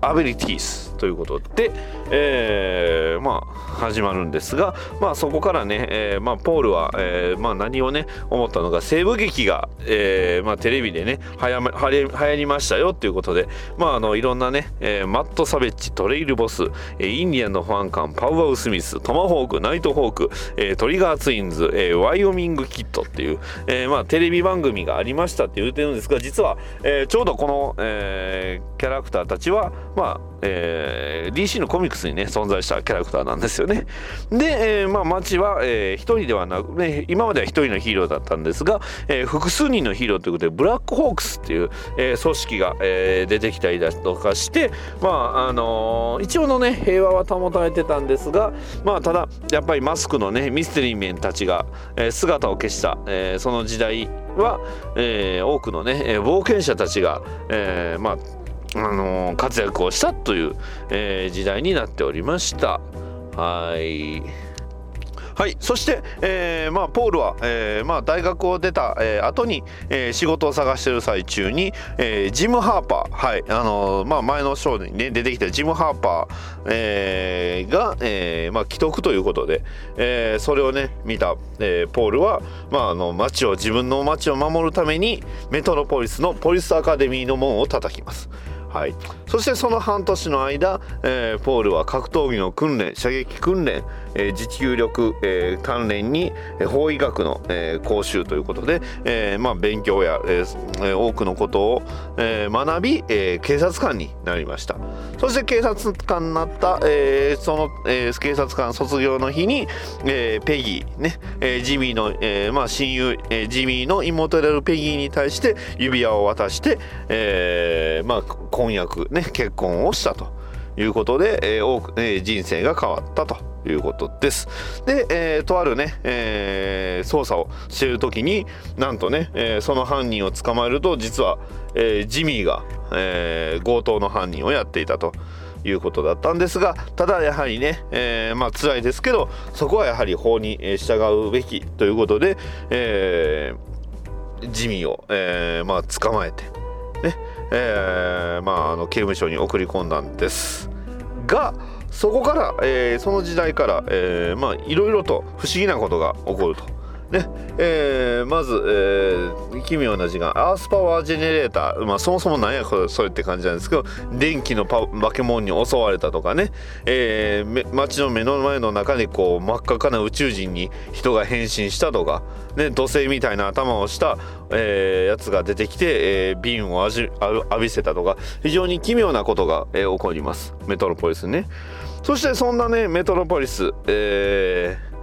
Abilities ということで、えーまあ始まるんですが、まあ、そこからね、えーまあ、ポールは、えーまあ、何をね思ったのか西部劇が、えーまあ、テレビでねはやめはや流行りましたよっていうことで、まあ、あのいろんなね、えーマット・サベッジトレイル・ボス、えーインディアンの保安官パウワウ・スミス、トマホーク、ナイトホーク、えートリガー・ツインズ、えーワイオミング・キットっていう、えーまあ、テレビ番組がありましたって言ってるんですが実は、えーちょうどこの、えーキャラクターたちは、まあえー DC のコミックスにね存在したキャラクターなんですよね。で、えーまあ、街は、えー一人ではなく、ね、今までは一人のヒーローだったんですが、えー複数人のヒーローということでブラックホークスっていう、えー組織が、えー出てきたりだとかして、まああのー一応のね平和は保たれてたんですが、まあ、ただやっぱりマスクのねミステリーメンたちが、えー姿を消した、えーその時代は、えー多くのね冒険者たちが、えーまああのー活躍をしたという、えー時代になっておりました。はい。はい、そして、えーまあ、ポールは、えーまあ、大学を出た、えー後に、えー仕事を探している最中に、えージム・ハーパー、はいあのーまあ、前のショーに、ね、出てきたジム・ハーパー、えーが、えーまあ、既得ということで、えーそれをね見た、えーポールは、まあ、あの街を自分の街を守るためにメトロポリスのポリスアカデミーの門を叩きます。はい、そしてその半年の間、えーポールは格闘技の訓練射撃訓練、えー持久力、えー関連に法医学の、えー講習ということで、えーまあ、勉強や、ええ多くのことを、えー学び、えー警察官になりました。そして警察官になった、えーその、えー警察官卒業の日に、えーペギー、ねえージミーの、えーまあ、親友、えージミーの妹であるペギーに対して指輪を渡して、えーまあ、婚約、ね、結婚をしたということで、えー多くえー人生が変わったということです。で、えーとあるね、えー捜査をしている時になんとね、えーその犯人を捕まえると実は、えージミーが、えー強盗の犯人をやっていたと。いうことだったんですがただやはりね、えーまあ辛いですけどそこはやはり法に従うべきということで、えージミーを、えーまあ、捕まえてえーまあ、あの刑務所に送り込んだんですがそこから、えーその時代から、えーまあいろいろと不思議なことが起こると。ねえーまず、えー奇妙な字がアースパワージェネレーター、まあ、そもそも何やこれそれって感じなんですけど電気のパ化け物に襲われたとかね、えー街の目の前の中でこう真っ赤かな宇宙人に人が変身したとか、ね、土星みたいな頭をした、えーやつが出てきて、えー瓶を浴びせたとか。非常に奇妙なことが、えー起こります。メトロポリスね。そしてそんなねメトロポリス、えー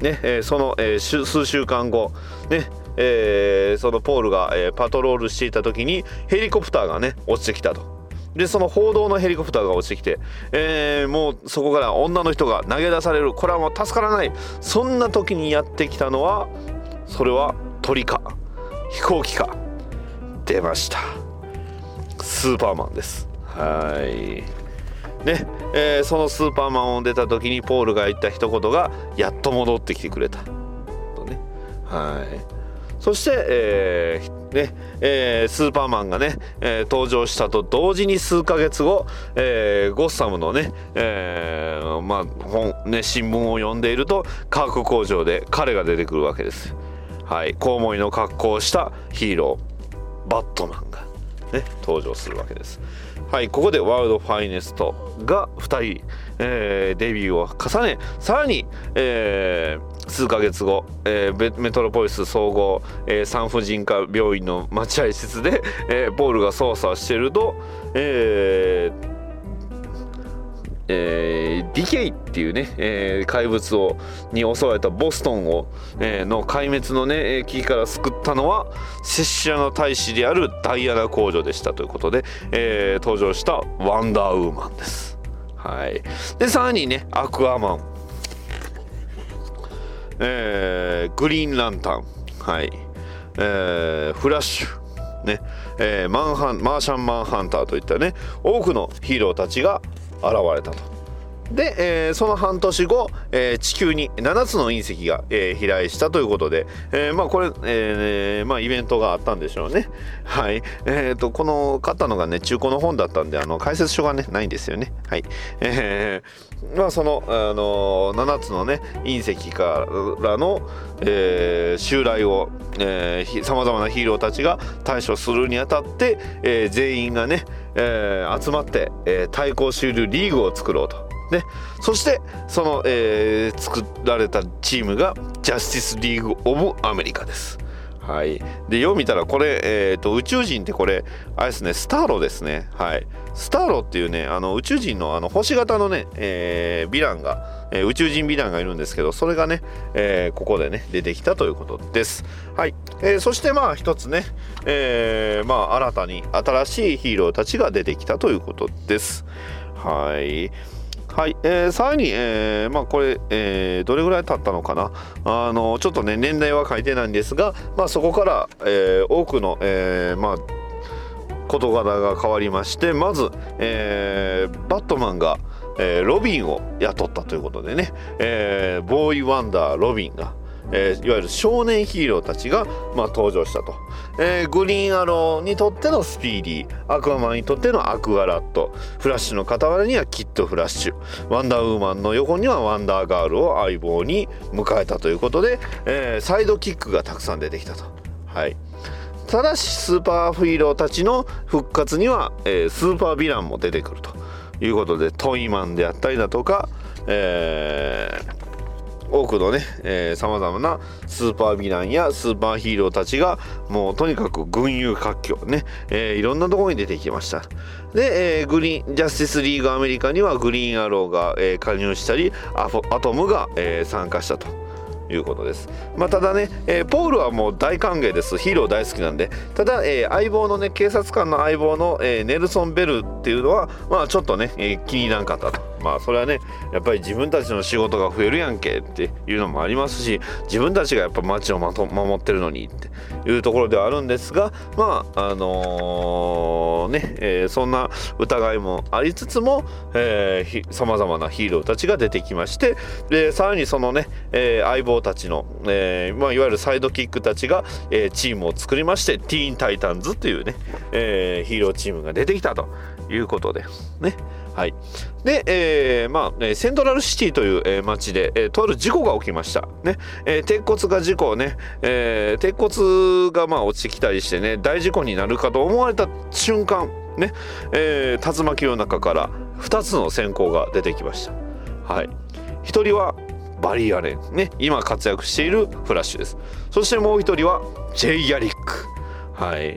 ねえーその、えー数週間後、ねえーそのポールが、えパトロールしていた時にヘリコプターがね落ちてきたと。でその報道のヘリコプターが落ちてきて、えーもうそこから女の人が投げ出される。これはもう助からない。そんな時にやってきたのはそれは鳥か飛行機か。出ました。スーパーマンです。はい。ね、えーそのスーパーマンを出た時にポールが言った一言がやっと戻ってきてくれたとねはいそして、えーねえースーパーマンがね、えー登場したと同時に数ヶ月後、えーゴッサムのね,、えーまあ本ね新聞を読んでいると化学工場で彼が出てくるわけです。はい、コウモリの格好をしたヒーローバットマンが、ね、登場するわけです。はい、ここでワールドファイネストが2人、えーデビューを重ねさらに、えー数ヶ月後、えーメトロポリス総合、え産婦人科病院の待合室で、えーポールが操作してると、ええーディケイっていうね、えー怪物をに襲われたボストンを、えーの壊滅のね危機から救ったのはセシアの大使であるダイアナ公女でしたということで、えー登場したワンダーウーマンです。はい、でさらにねアクアマン、えーグリーンランタン、はい。えーフラッシュ。ね。えーマンハンマーシャンマンハンターといったね多くのヒーローたちが現れたと。で、えーその半年後、えー地球に7つの隕石が、えー飛来したということで、えーまあこれ、えーまあ、イベントがあったんでしょうね。はい。えー、とこの買ったのがね中古の本だったんであの解説書がねないんですよね。はい。えーまあその、あの7つのね隕石からの、えー襲来をさまざまなヒーローたちが対処するにあたって、えー全員がね、えー集まって、えー対抗しうるリーグを作ろうと。ね、そしてその、えー作られたチームがジャスティス・リーグ・オブ・アメリカです。はい、でよう見たらこれ、えー、と宇宙人ってこれあれですねスターロですね。はい、スターロっていうねあの宇宙人のあの星型のね、えーヴィランが、えー宇宙人ヴィランがいるんですけどそれがね、えーここでね出てきたということです。はいえーそしてまあ一つね、えーまあ、新たに新しいヒーローたちが出てきたということです。はいはい、えー、さらに、えーまあこれ、えーどれぐらい経ったのかな？あのちょっとね年代は書いてないんですが、まあ、そこから、えー多くの、えまあ事柄が変わりましてまず、えーバットマンが、えーロビンを雇ったということでね、えーボーイ・ワンダーロビンが、えーいわゆる少年ヒーローたちが、まあ、登場したと、えーグリーンアローにとってのスピーディー。アクアマンにとってのアクアラット。フラッシュの傍らにはキッドフラッシュ。ワンダーウーマンの横にはワンダーガールを相棒に迎えたということで、えーサイドキックがたくさん出てきたと。はい。ただしスーパーヒーローたちの復活には、えースーパーヴィランも出てくるということでトイマンであったりだとか、えー多くのねさまざまなスーパーヴィランやスーパーヒーローたちがもうとにかく群雄割拠ね、えーいろんなところに出てきましたで、えーグリーンジャスティスリーグアメリカにはグリーンアローが、えー加入したりアアトムが、えー参加したということです。まあ、ただね、えーポールはもう大歓迎です。ヒーロー大好きなんで。ただ、えー相棒のね、警察官の相棒の、えーネルソン・ベルっていうのは、まあちょっとね、えー気に入らんかったと。まあそれはねやっぱり自分たちの仕事が増えるやんけっていうのもありますし自分たちがやっぱ街をまと守ってるのにっていうところではあるんですがまああのね、えーそんな疑いもありつつもさまざまなヒーローたちが出てきましてでさらにそのね、えー相棒たちの、えーまあ、いわゆるサイドキックたちが、えーチームを作りましてティーン・タイタンズというね、えーヒーローチームが出てきたということでね。はい。で、えーまあセントラルシティという、えー町で、えーとある事故が起きました。ね、えー鉄骨が事故ね、えー鉄骨がまあ落ちてきたりしてね大事故になるかと思われた瞬間ね、えー竜巻の中から2つの閃光が出てきました。はい。1人はバリー・アレン。ね。今活躍しているフラッシュです。そしてもう1人はジェイ・ヤリック。はい。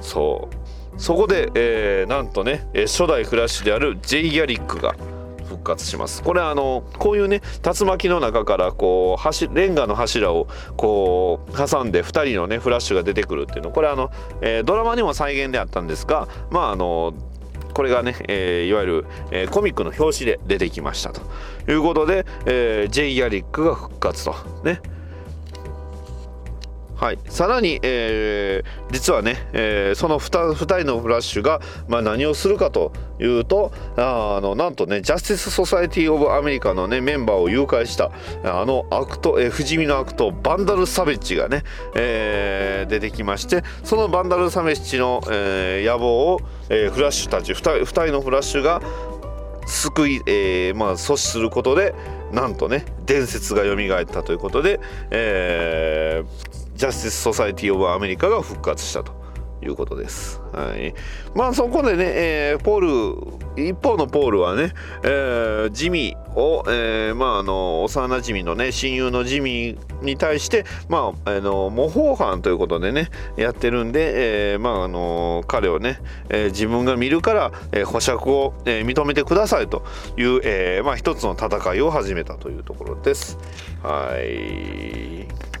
そう。そこで、えーなんとね初代フラッシュであるジェイ・ヤリックが復活します。これあのこういうね竜巻の中からこうレンガの柱をこう挟んで2人のねフラッシュが出てくるっていうの。これあの、えードラマにも再現であったんですがまああのこれがね、えーいわゆる、えーコミックの表紙で出てきましたということで、えージェイ・ヤリックが復活と。ね。はい、さらに、えー実はね、えーその 2, 2人のフラッシュが、まあ、何をするかというとあのなんとねジャスティス・ソサエティ・オブ・アメリカの、ね、メンバーを誘拐したあの悪党、えー不死身の悪党バンダル・サベッジがね、えー出てきましてそのバンダル・サベッジの、えー野望を、えーフラッシュたち 2, 人2人のフラッシュが救い、えーまあ、阻止することでなんとね伝説が蘇ったということで、えージャスティス・ソサエティ・オブ・アメリカが復活したということです。はい、まあそこでね、えーポール一方のポールはね、えージミーを、えーまああの幼なじみのね親友のジミーに対してまああの模倣犯ということでねやってるんで、えーまああの彼をね、えー自分が見るから、えー保釈を、えー認めてくださいという、えーまあ一つの戦いを始めたというところです。はい。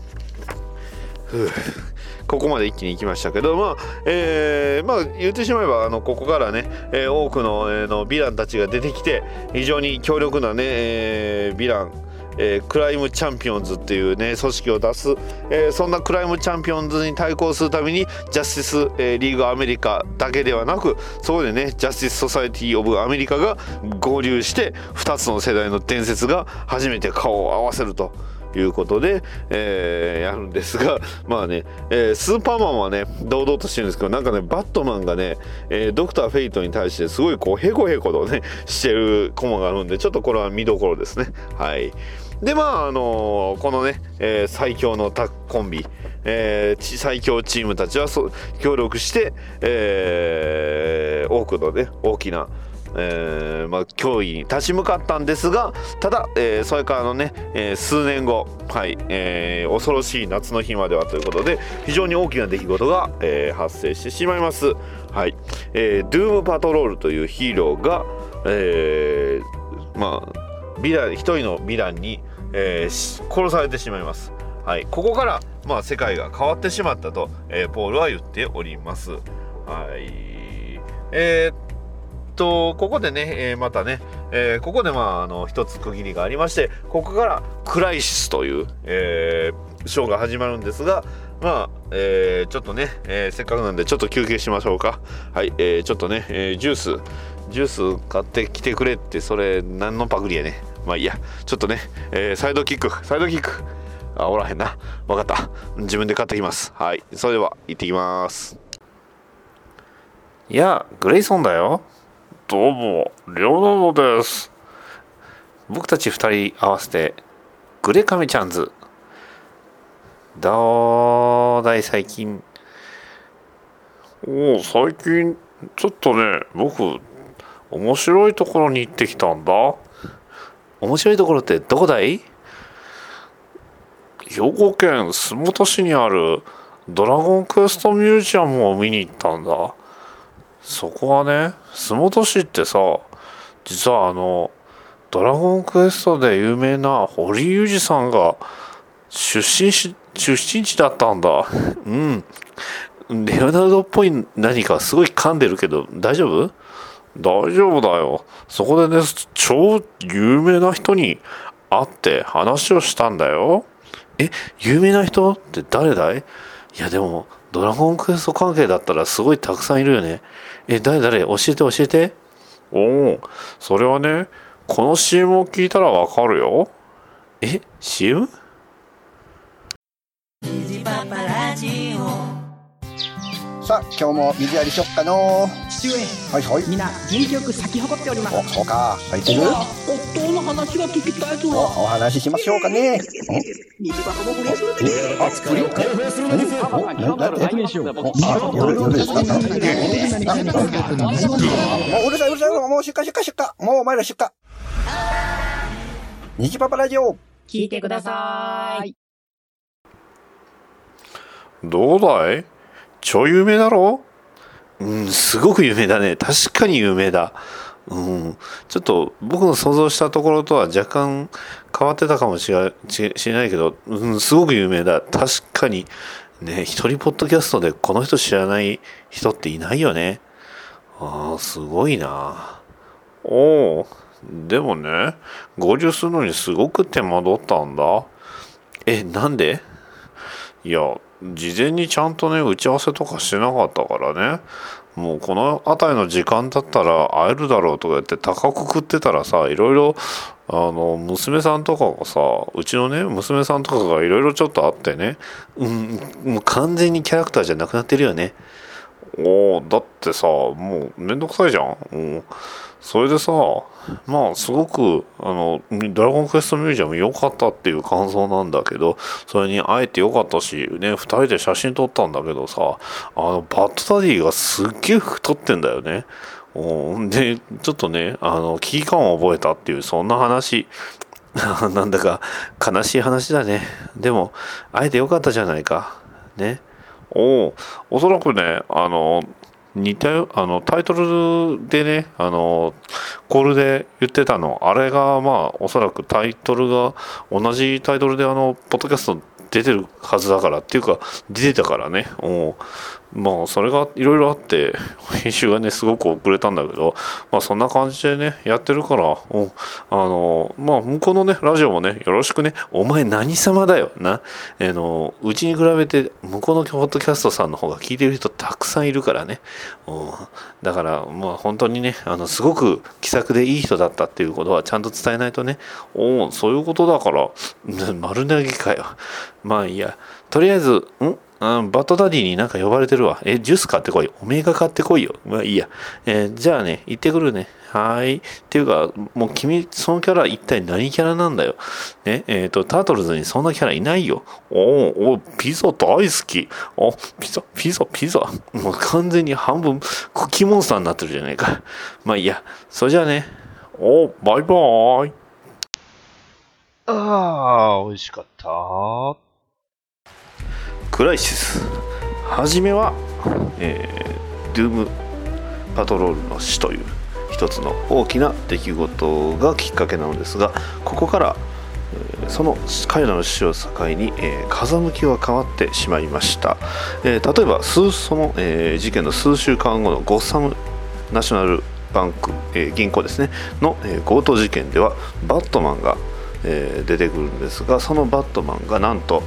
ここまで一気に行きましたけどまあ、えーまあ言ってしまえばあのここからね、えー多くの,、えーのヴィランたちが出てきて非常に強力なね、えーヴィランえークライムチャンピオンズっていうね組織を出す、えーそんなクライムチャンピオンズに対抗するためにジャスティス、えーリーグアメリカだけではなくそこでねジャスティス・ソサエティ・オブ・アメリカが合流して2つの世代の伝説が初めて顔を合わせると。いうことで、えーやるんですが まあね、えースーパーマンはね堂々としてるんですけどなんかねバットマンがね、えードクター・フェイトに対してすごいこうヘコヘコとね してるコマがあるんでちょっとこれは見どころですね。はい。でまああのーこのね、えー最強のタッコンビえー最強チームたちはそ協力して、えー多くのね大きなえーまあ、脅威に立ち向かったんですがただ、えーそれからのね、えー数年後、はいえー恐ろしい夏の日まではということで非常に大きな出来事が、え発生してしまいます、はいえードゥームパトロールというヒーローが、えまあ、ヴィラン一人のヴィランに、え殺されてしまいますはい、ここから、まあ、世界が変わってしまったと、えポールは言っております。はい。えーっと、ここでね、えーまたね、えーここでまあ、あの、一つ区切りがありまして、ここからクライシスという、えーショーが始まるんですが、まあ、えーちょっとね、えーせっかくなんでちょっと休憩しましょうか。はい、えーちょっとね、えージュース、ジュース買ってきてくれって、それ何のパクリやね。まあいいや、ちょっとね、えーサイドキック、サイドキック。あ、おらへんな。わかった。自分で買ってきます。はい。それでは、行ってきます。いや、グレイソンだよ。どうも、レオナルドです。僕たち二人合わせて、グレカメちゃんズ。どうだい最近。おお、最近、ちょっとね、僕、面白いところに行ってきたんだ。面白いところってどこだい？兵庫県洲本市にあるドラゴンクエストミュージアムを見に行ったんだそこはね洲本市ってさ実はあのドラゴンクエストで有名な堀井裕二さんが出身し出身地だったんだ。うん。レオナルドっぽい何かすごい噛んでるけど大丈夫？大丈夫だよ。そこでね超有名な人に会って話をしたんだよ。え有名な人？って誰だい？いやでもドラゴンクエスト関係だったらすごいたくさんいるよね。え誰誰教えて教えておおそれはねこの CM を聞いたらわかるよえ CM? さあ今日も水やりしよっかの父上はいはい。みんな元気よく咲き誇っております。おそうか。入ってる？夫の話が聞きたいぞ。おお話ししましょうかね。虹がほぼ不倫するでえあ不倫何おななんておあ夜夜ですかもううるさいうるさいもう出荷出荷出荷もうお前ら出荷虹パパラジオ聞いてくださいどうだい超有名だろ？うん、すごく有名だね。確かに有名だ。うん、ちょっと僕の想像したところとは若干変わってたかもしれないけど、うん、すごく有名だ。確かに、ね、一人ポッドキャストでこの人知らない人っていないよね。ああ、すごいな。おお、でもね、合流するのにすごく手間取ったんだ。え、なんで？いや、事前にちゃんとね、打ち合わせとかしてなかったからね。もうこの辺りの時間だったら会えるだろうとか言って高く食ってたらさ、いろいろ、あの、娘さんとかがさ、うちのね、娘さんとかがいろいろちょっとあってね、うん、もう完全にキャラクターじゃなくなってるよね。おおだってさ、もうめんどくさいじゃん。うんそれでさ、まあすごく、あの、ドラゴンクエストミュージアム良かったっていう感想なんだけど、それに会えて良かったし、ね、二人で写真撮ったんだけどさ、あの、バッドダディがすっげえ太ってんだよね。で、ちょっとね、あの、危機感を覚えたっていう、そんな話。なんだか悲しい話だね。でも、会えてよかったじゃないか。ね。おお、おそらくね、あの、似たよ、あの、タイトルでね、あの、コールで言ってたの、あれが、まあ、おそらくタイトルが、同じタイトルで、あの、ポッドキャスト出てるはずだから、っていうか、出てたからね、もう。まあ、それがいろいろあって、編集がね、すごく遅れたんだけど、まあ、そんな感じでね、やってるから、おあの、まあ、向こうのね、ラジオもね、よろしくね、お前何様だよ、な。あの、うちに比べて、向こうのポッドキャストさんの方が聞いてる人たくさんいるからね。うんだから、まあ、本当にね、あの、すごく気さくでいい人だったっていうことはちゃんと伝えないとね、おお、そういうことだから、丸投げかよ。まあいいや、とりあえず、んあバッドダディになんか呼ばれてるわ。え、ジュース買ってこい。オメガ買ってこいよ。まあいいや。えーじゃあね、行ってくるね。はーい。っていうか、もう君、そのキャラ一体何キャラなんだよ。ね、えっ、と、タートルズにそんなキャラいないよ。おーおピザ大好き。お、ピザ、ピザ、ピザ。もう完全に半分クッキーモンスターになってるじゃないか。まあいいや。それじゃあね。おバイバーイ。ああ、美味しかった。クライシス。はじめは、えー、ドゥームパトロールの死という一つの大きな出来事がきっかけなのですが、ここから、えその彼らの死を境に、えー風向きは変わってしまいました。えー例えばその、えー事件の数週間後のゴッサムナショナルバンク、え銀行ですねの、え強盗事件ではバットマンが、えー出てくるんですがそのバットマンがなんと、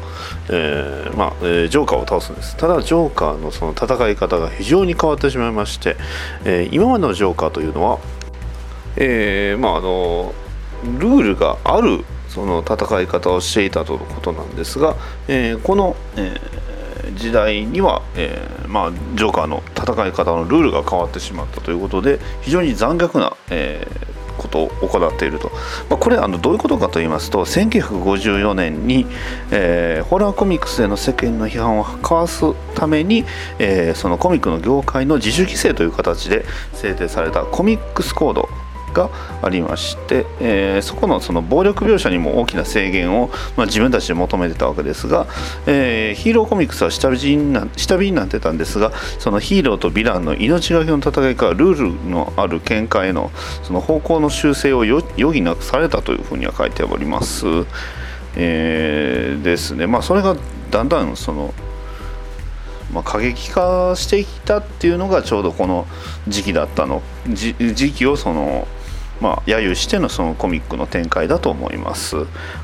えーまあえージョーカーを倒すんです。ただジョーカーのその戦い方が非常に変わってしまいまして、えー今までのジョーカーというのは、えーまああのルールがあるその戦い方をしていたとのことなんですが、えーこの、えー時代には、えーまあ、ジョーカーの戦い方のルールが変わってしまったということで非常に残虐な、えーことを行っていると、まあ、これあのどういうことかと言いますと1954年に、えーホラーコミックスへの世間の批判をかわすために、えーそのコミックの業界の自主規制という形で制定されたコミックスコード。がありまして、えーそこのその暴力描写にも大きな制限を、まあ、自分たちで求めてたわけですが、えーヒーローコミックスは下火にな下火になってたんですがそのヒーローとヴィランの命がけの戦いからルールのある見解へのその方向の修正を余儀なくされたというふうには書いております。えーですねまあそれがだんだんそのまあ、過激化してきたっていうのがちょうどこの時期だったの時期をその、まあ、揶揄してのそのコミックの展開だと思います。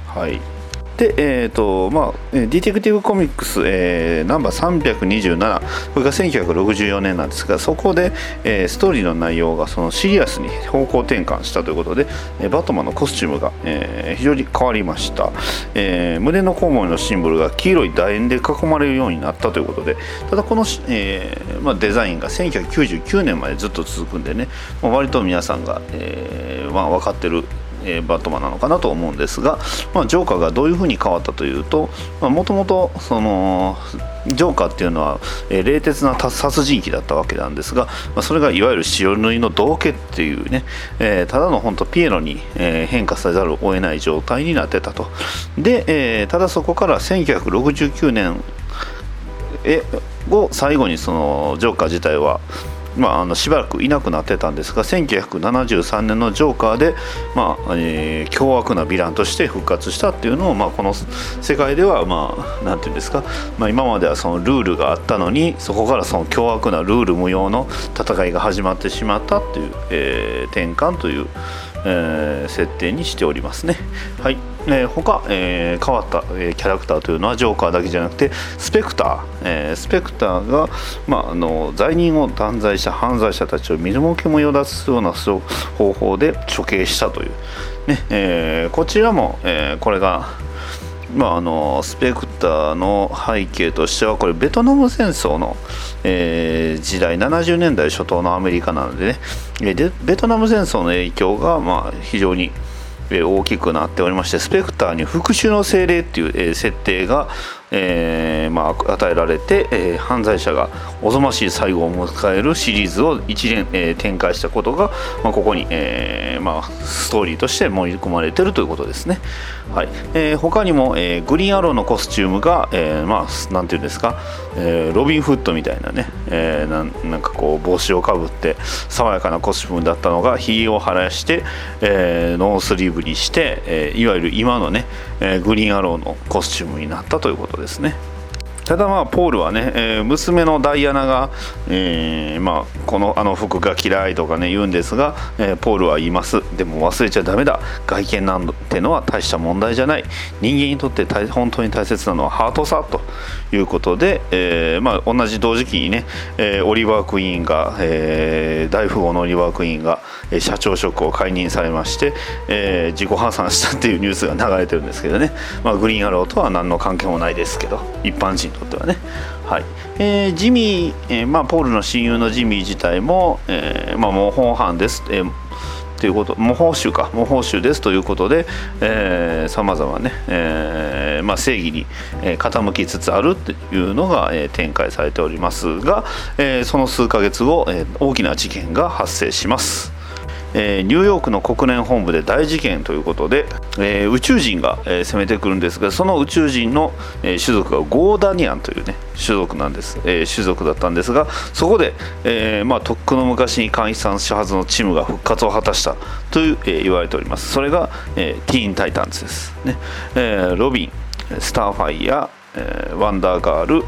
はいで、えーとまあ、ディテクティブコミックス、えーナンバー327これが1964年なんですがそこで、えーストーリーの内容がそのシリアスに方向転換したということで、えーバトマンのコスチュームが、えー非常に変わりました、えー胸のコウモリのシンボルが黄色い楕円で囲まれるようになったということでただこの、えーまあ、デザインが1999年までずっと続くんでね、まあ、割と皆さんが、えーまあ、分かってるえーバットマンなのかなと思うんですが、まあ、ジョーカーがどういうふうに変わったというともともとそのジョーカーっていうのは、えー冷徹な殺人鬼だったわけなんですが、まあ、それがいわゆる白縫いの道化っていうね、えーただの本当ピエロに、えー変化せざるを得ない状態になってたと。で、えーただそこから1969年を最後にそのジョーカー自体は、まあ、あのしばらくいなくなってたんですが1973年のジョーカーで、まあえー凶悪なヴィランとして復活したっていうのを、まあ、この世界では、まあ、なんていうんですか、まあ、今まではそのルールがあったのにそこからその凶悪なルール無用の戦いが始まってしまったっていう、えー転換という、えー設定にしておりますね。はい。えー他、えー変わった、えーキャラクターというのはジョーカーだけじゃなくてスペクター、えースペクターが、まあ、あの罪人を断罪した犯罪者たちを見るもけもよだすような方法で処刑したという、ね。えーこちらも、えーこれがまあ、あのスペクターの背景としてはこれベトナム戦争の、えー時代70年代初頭のアメリカなのでね。でベトナム戦争の影響が、まあ、非常に大きくなっておりましてスペクターに復讐の精霊っていう、えー設定が、えーまあ、与えられて、えー犯罪者がおぞましい最後を迎えるシリーズを一連、えー展開したことが、まあ、ここに、えーまあ、ストーリーとして盛り込まれているということですね。はいえー他にも、えグリーンアローのコスチュームが、えまあ、ていうんですか、えーロビン・フッドみたいなね、えーなんかこう帽子をかぶって爽やかなコスチュームだったのがひげを生やして、えーノースリーブにして、えいわゆる今のね、えグリーンアローのコスチュームになったということですね。ただまあポールはね、えー娘のダイアナが、えーまあ、このあの服が嫌いとかね言うんですが、えーポールは言います。でも忘れちゃダメだ。外見なんてのは大した問題じゃない。人間にとって本当に大切なのはハートさと。いうことで、えーまあ、同じ同時期にね、えーオリバー・クイーンが、えー大富豪のオリバー・クイーンが、えー社長職を解任されまして、えー自己破産したっていうニュースが流れてるんですけどね、まあ、グリーンアローとは何の関係もないですけど一般人にとってはね、はい。えージミー、えーまあ、ポールの親友のジミー自体も、えーまあ、模倣犯です、えーということ模倣集か模倣集ですということでさまざまね、えーまあ、正義に傾きつつあるというのが、えー展開されておりますが、えーその数ヶ月後、え大きな事件が発生します。えーニューヨークの国連本部で大事件ということで、えー宇宙人が、えー攻めてくるんですがその宇宙人の、え種族がゴーダニアンというね種族なんです、え種族だったんですがそこで、えまあ、とっくの昔に解散したはずのチームが復活を果たしたという、え言われております。それが、えーティーン・タイタンズです。ね、えロビンスターファイヤー、えワンダーガール、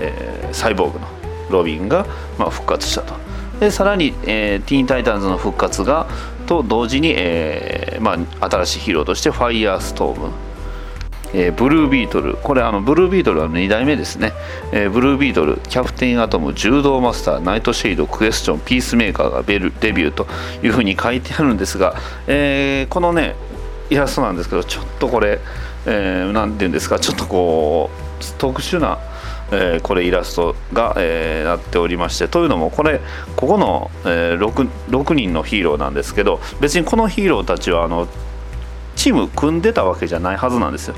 えサイボーグのロビンが、まあ、復活したと。でさらに、えーティーン・タイタンズの復活がと同時に、えーまあ、新しいヒーローとしてファイヤーストーム、えーブルービートルこれあのブルービートルは2代目ですね、えブルービートルキャプテンアトム柔道マスターナイトシェイドクエスチョンピースメーカーがベルデビューというふうに書いてあるんですが、えこのねイラストなんですけどちょっとこれ、えーていうんですかちょっとこう特殊なえーこれイラストが、えーなっておりましてというのもこれここの、えー 6, 6人のヒーローなんですけど別にこのヒーローたちはあのチーム組んでたわけじゃないはずなんですよ。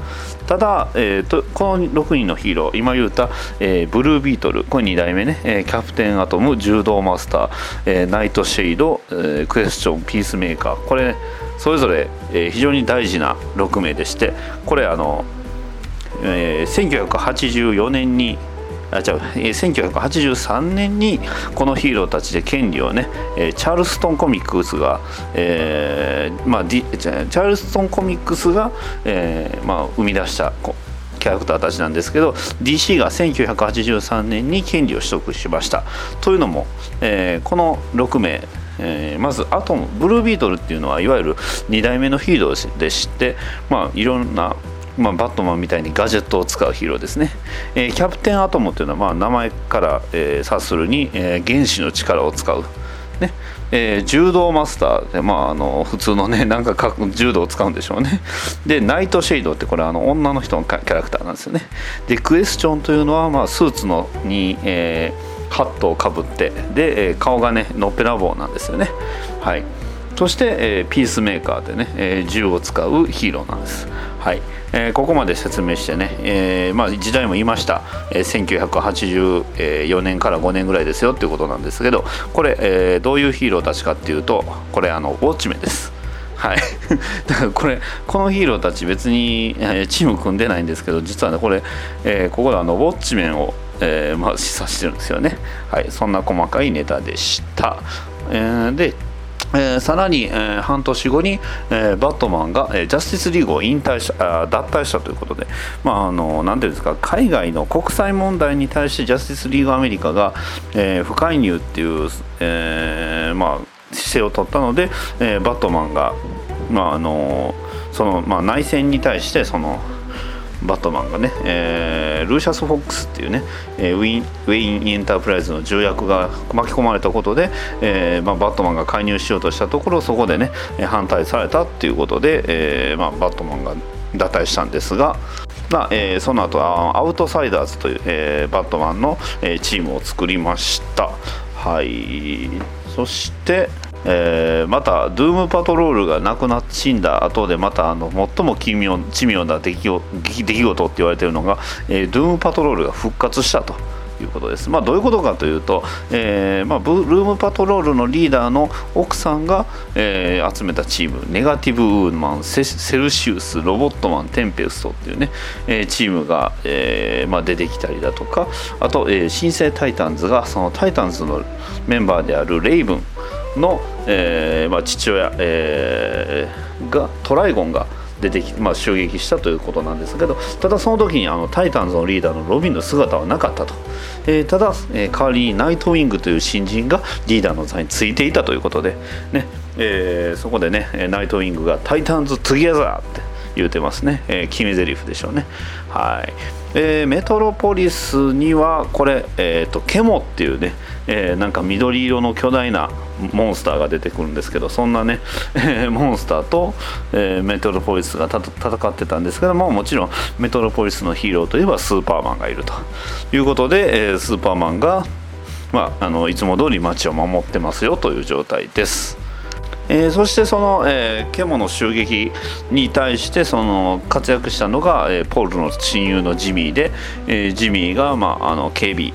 ただ、えーとこの6人のヒーロー今言うた、えーブルービートルこれ2代目ね、えーキャプテンアトム柔道マスター、えーナイトシェイド、えークエスチョンピースメーカー。これ、ね、それぞれ、えー非常に大事な6名でしてこれあのえー1984年にあ違う、えー1983年にこのヒーローたちで権利をね、えーチャールストンコミックスが、えーまあ、チャールストンコミックスが、えーまあ、生み出したキャラクターたちなんですけど DC が1983年に権利を取得しました。というのも、えーこの6名えーまずアトムブルービートルっていうのはいわゆる2代目のヒーローでして、まあ、いろんな、まあ、バットマンみたいにガジェットを使うヒーローですね、えーキャプテンアトムっていうのは、まあ、名前から、えー察するに、えー原子の力を使う。ね。えー柔道マスターで、まあ、あの普通のね なんかか柔道を使うんでしょうね。でナイトシェイドってこれあの女の人のキャラクターなんですよね。でクエスチョンというのは、まあ、スーツのに、えーハットをかぶってで、えー顔がねのっぺらぼうなんですよね。はい。そして、えーピースメーカーでね、えー銃を使うヒーローなんです。はい。えーここまで説明してね、えーまあ、時代も言いました、えー1984年から5年ぐらいですよっていうことなんですけどこれ、えーどういうヒーローたちかっていうとこれあのウォッチメンです。はい、だからこれこのヒーローたち別に、えーチーム組んでないんですけど実はねこれ、えーここであのウォッチメンを、えーまあ、示唆してるんですよね、はい、そんな細かいネタでした、えーでえーさらに、えー半年後に、えーバットマンが、えジャスティスリーグを引退しあ脱退したということで、まあ、あのなんていうんですか海外の国際問題に対してジャスティスリーグアメリカが、え不介入っていう、えまあ、姿勢を取ったので、えバットマンが、まああのそのまあ、内戦に対してそのバットマンがね、えールーシャス・フォックスっていうね、えーウィンウェイン・エンタープライズの重役が巻き込まれたことで、えーまあ、バットマンが介入しようとしたところそこでね反対されたっていうことで、えーまあ、バットマンが脱退したんですが、まあえーその後はアウトサイダーズという、えーバットマンの、えーチームを作りました。はいそしてえーまたドゥームパトロールが亡くなって死んだ後でまたあの最も奇妙奇妙な出来事出来事って言われているのが、えードゥームパトロールが復活したということです。まあ、どういうことかというと、えーまあ、ブルームパトロールのリーダーの奥さんが、えー集めたチームネガティブウーマンセセルシウスロボットマンテンペストっていうね、えーチームが、えーまあ、出てきたりだとかあと、えー新生タイタンズがそのタイタンズのメンバーであるレイブンの、えーまあ、父親、えーがトライゴンが出てき、まあ、襲撃したということなんですけどただその時にあのタイタンズのリーダーのロビンの姿はなかったと、えーただ、えー代わりにナイトウィングという新人がリーダーの座についていたということで、ねえーそこでねナイトウィングが「 Titans Together」って言うてますね、えー決め台詞でしょうね。はい、えーメトロポリスにはこれ、えー、とケモっていうね、えーなんか緑色の巨大なモンスターが出てくるんですけどそんなね、えーモンスターと、えーメトロポリスが戦ってたんですけどももちろんメトロポリスのヒーローといえばスーパーマンがいるということで、えースーパーマンが、まあ、あのいつも通り街を守ってますよという状態です。えーそしてその、えーケモの襲撃に対してその活躍したのが、えーポールの親友のジミーで、えジミーが、まあ、あの警備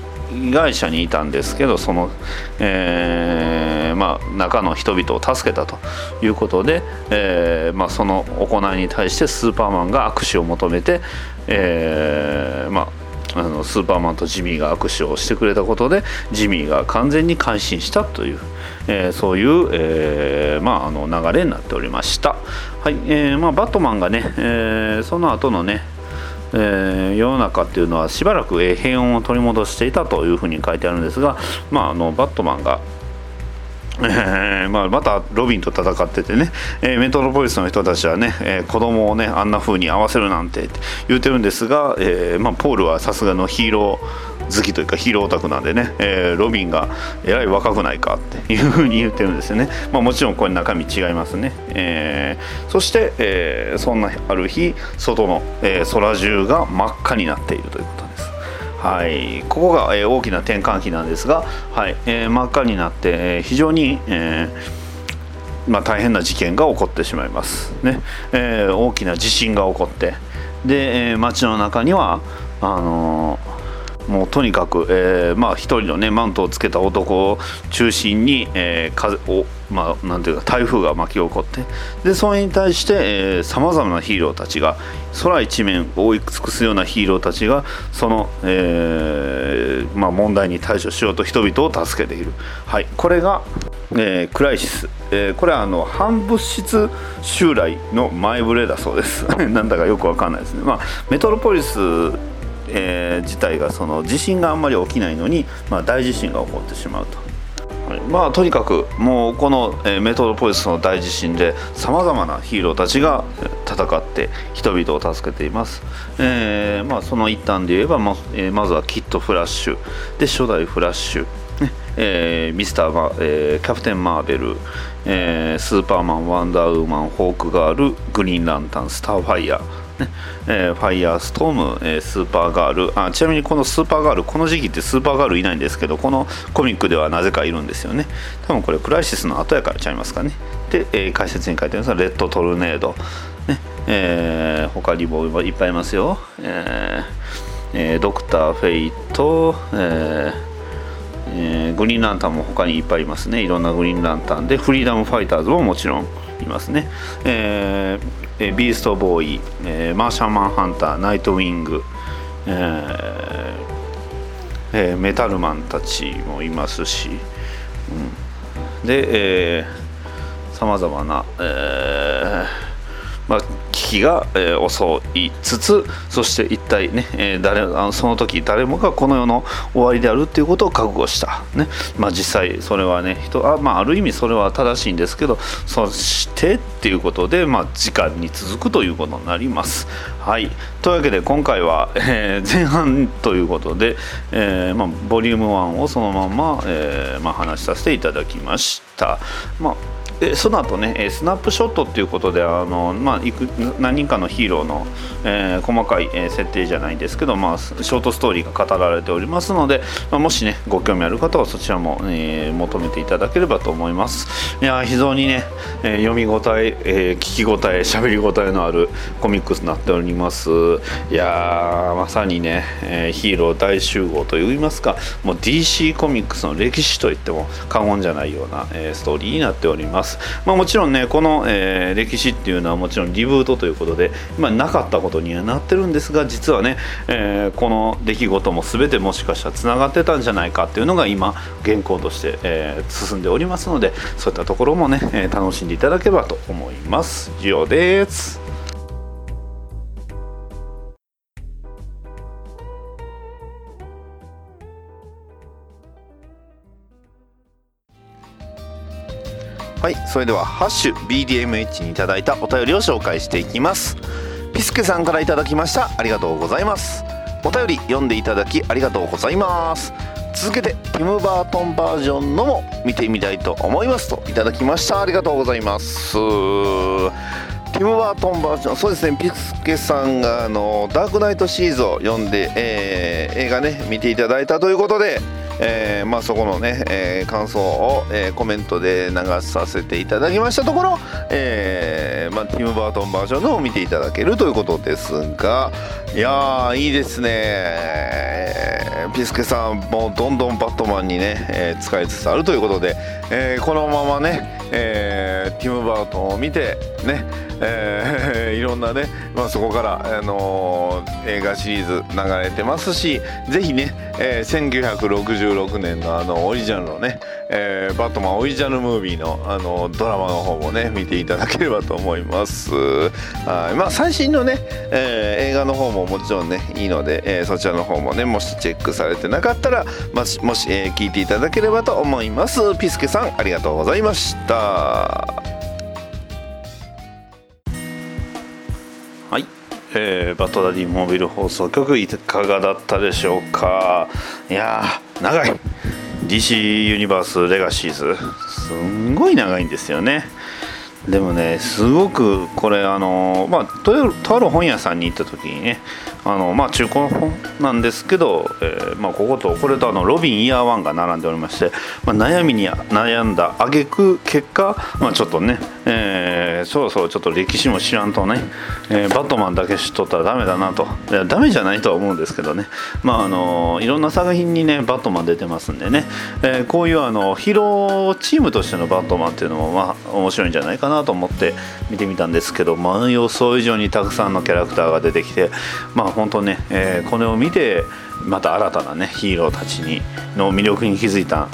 会社にいたんですけどその、えーまあ、中の人々を助けたということで、えーまあ、その行いに対してスーパーマンが握手を求めて、えーまあ、あのスーパーマンとジミーが握手をしてくれたことでジミーが完全に改心したという、えーそういう、えーまあ、あの流れになっておりました、はいえーまあ、バットマンがね、えーその後のねえー世の中っていうのはしばらく、平穏を取り戻していたというふうに書いてあるんですが、まあ、あのバットマンがえー まあ、またロビンと戦っててね、えーメトロポリスの人たちはね、えー子供をねあんな風に合わせるなんて言うてるんですが、えーまあ、ポールはさすがのヒーロー好きというかヒーローオタクなんでね、えーロビンがえらい若くないかっていう風に言ってるんですよね、まあ、もちろんこれ中身違いますね、えーそして、えーそんなある日外の、えー空中が真っ赤になっているということです。はい、ここが、えー大きな転換期なんですが、はい。えー真っ赤になって、えー非常に、えーまあ、大変な事件が起こってしまいます、ね。えー大きな地震が起こって。で、えー街の中にはあのーもうとにかく、えーまあ、一人の、ね、マントをつけた男を中心に、えー風をまあ、なんていうか台風が巻き起こってでそれに対してさまざまなヒーローたちが空一面覆い尽くすようなヒーローたちがその、えーまあ、問題に対処しようと人々を助けている、はい、これがえークライシス、えーこれはあの反物質襲来の前触れだそうです。なんだかよくわかんないですね、まあ、メトロポリス、えー自体がその地震があんまり起きないのに、まあ、大地震が起こってしまうと。はい。まあとにかくもうこの、えーメトロポリスの大地震でさまざまなヒーローたちが戦って人々を助けています、えーまあ、その一端で言えばま,、えーまずはキッド・フラッシュ。で初代フラッシュ、ね。えーミスターマ、えーキャプテン・マーベル、えースーパーマンワンダーウーマンホークガールグリーンランタンスターファイヤーねえーファイヤーストーム、えースーパーガールあちなみにこのスーパーガールこの時期ってスーパーガールいないんですけどこのコミックではなぜかいるんですよね。多分これクライシスの後やからちゃいますかね。で、えー解説に書いてあるのはレッドトルネード、ねえー他にもいっぱいいますよ、ええドクター・フェイト、ええーグリーンランタンも他にいっぱいいますね。いろんなグリーンランタンでフリーダムファイターズももちろんいますね、えーえビーストボーイ、えマーシャンマンハンターナイトウィング、えーえーメタルマンたちもいますし、うん、でさまざまな、えー、危機が、えー襲いつつそして一体ね、えー誰あのその時誰もがこの世の終わりであるっていうことを覚悟した、ねまあ、実際それはね人あ,、まあ、ある意味それは正しいんですけどそしてっていうことで、まあ、時間に続くということになります。はい、というわけで今回は、えー前半ということで、えーまあ、ボリューム1をそのまま、えーまあ、話させていただきました。まあえその後ね、スナップショットっていうことであの、まあ、いく何人かのヒーローの、えー細かい、えー設定じゃないですけど、まあ、ショートストーリーが語られておりますので、まあ、もしねご興味ある方はそちらも、えー求めていただければと思います。いや非常にね、えー読み応ええー聞き応え喋り応えのあるコミックスになっております。いやまさにね、えーヒーロー大集合といいますかもう DC コミックスの歴史といっても過言じゃないような、えーストーリーになっております。まあ、もちろんねこの、えー歴史っていうのはもちろんリブートということで今なかったことにはなってるんですが実はね、えーこの出来事も全てもしかしたらつながってたんじゃないかっていうのが今現行として、えー進んでおりますのでそういったところもね、え楽しんでいただければと思います。以上です。はいそれでは「ハッシュ #BDMH」にいただいたお便りを紹介していきます。ピスケさんからいただきました。ありがとうございます。お便り読んでいただきありがとうございます。続けてティム・バートンバージョンのも見てみたいと思います。といただきました。ありがとうございます。ティム・バートンバージョンそうですね。ピスケさんがあのダークナイトシリーズを読んで、えー映画ね見ていただいたということでえーまあ、そこのね、えー感想を、えーコメントで流させていただきましたところ、えーまあ、ティム・バートンバージョンのを見ていただけるということですがいやいいですね、ピスケさんもうどんどんバットマンにね、えー使いつつあるということで、えーこのままね、えーティム・バートンを見てね、えー いろんなね、まあ、そこから、あのー映画シリーズ流れてますしぜひね、えー1966年のあのオリジナルのね、えーバットマンオリジナルムービーのあのドラマの方もね見ていただければと思います。はい。まあ最新のね、えー映画の方ももちろんねいいので、えーそちらの方もねもしチェックされてなかったらもしもし、えー聞いていただければと思います。ピスケさんありがとうございました。えーバトダディモービル放送局いかがだったでしょうか？いや長い。DC ユニバースレガシーズすんごい長いんですよね。でもねすごくこれあのまあとある本屋さんに行った時にねあのまあ中古の本なんですけど、えーまあ、こことこれとあのロビンイヤーワンが並んでおりまして、まあ、悩みに悩んだ挙句結果、まあ、ちょっとね、えーそろそろちょっと歴史も知らんとね、えーバットマンだけ知っとったらダメだなと。いやダメじゃないとは思うんですけどね。まああのいろんな作品にねバットマン出てますんでね、えーこういうあのヒーローチームとしてのバットマンっていうのもまあ面白いんじゃないかななと思って見てみたんですけど、まあ、予想以上にたくさんのキャラクターが出てきてまあ本当ね、えーこれを見てまた新たなねヒーローたちにの魅力に気づいた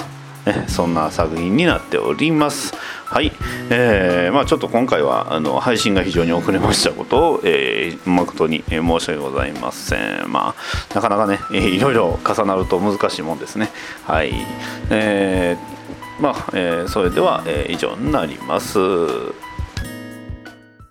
ね、そんな作品になっております。はい、えーまあ、ちょっと今回はあの配信が非常に遅れましたことを、えー誠に申し訳ございません。まあなかなかね、えーいろいろ重なると難しいもんですね。はい。えーまあ、えーそれでは、えー以上になります。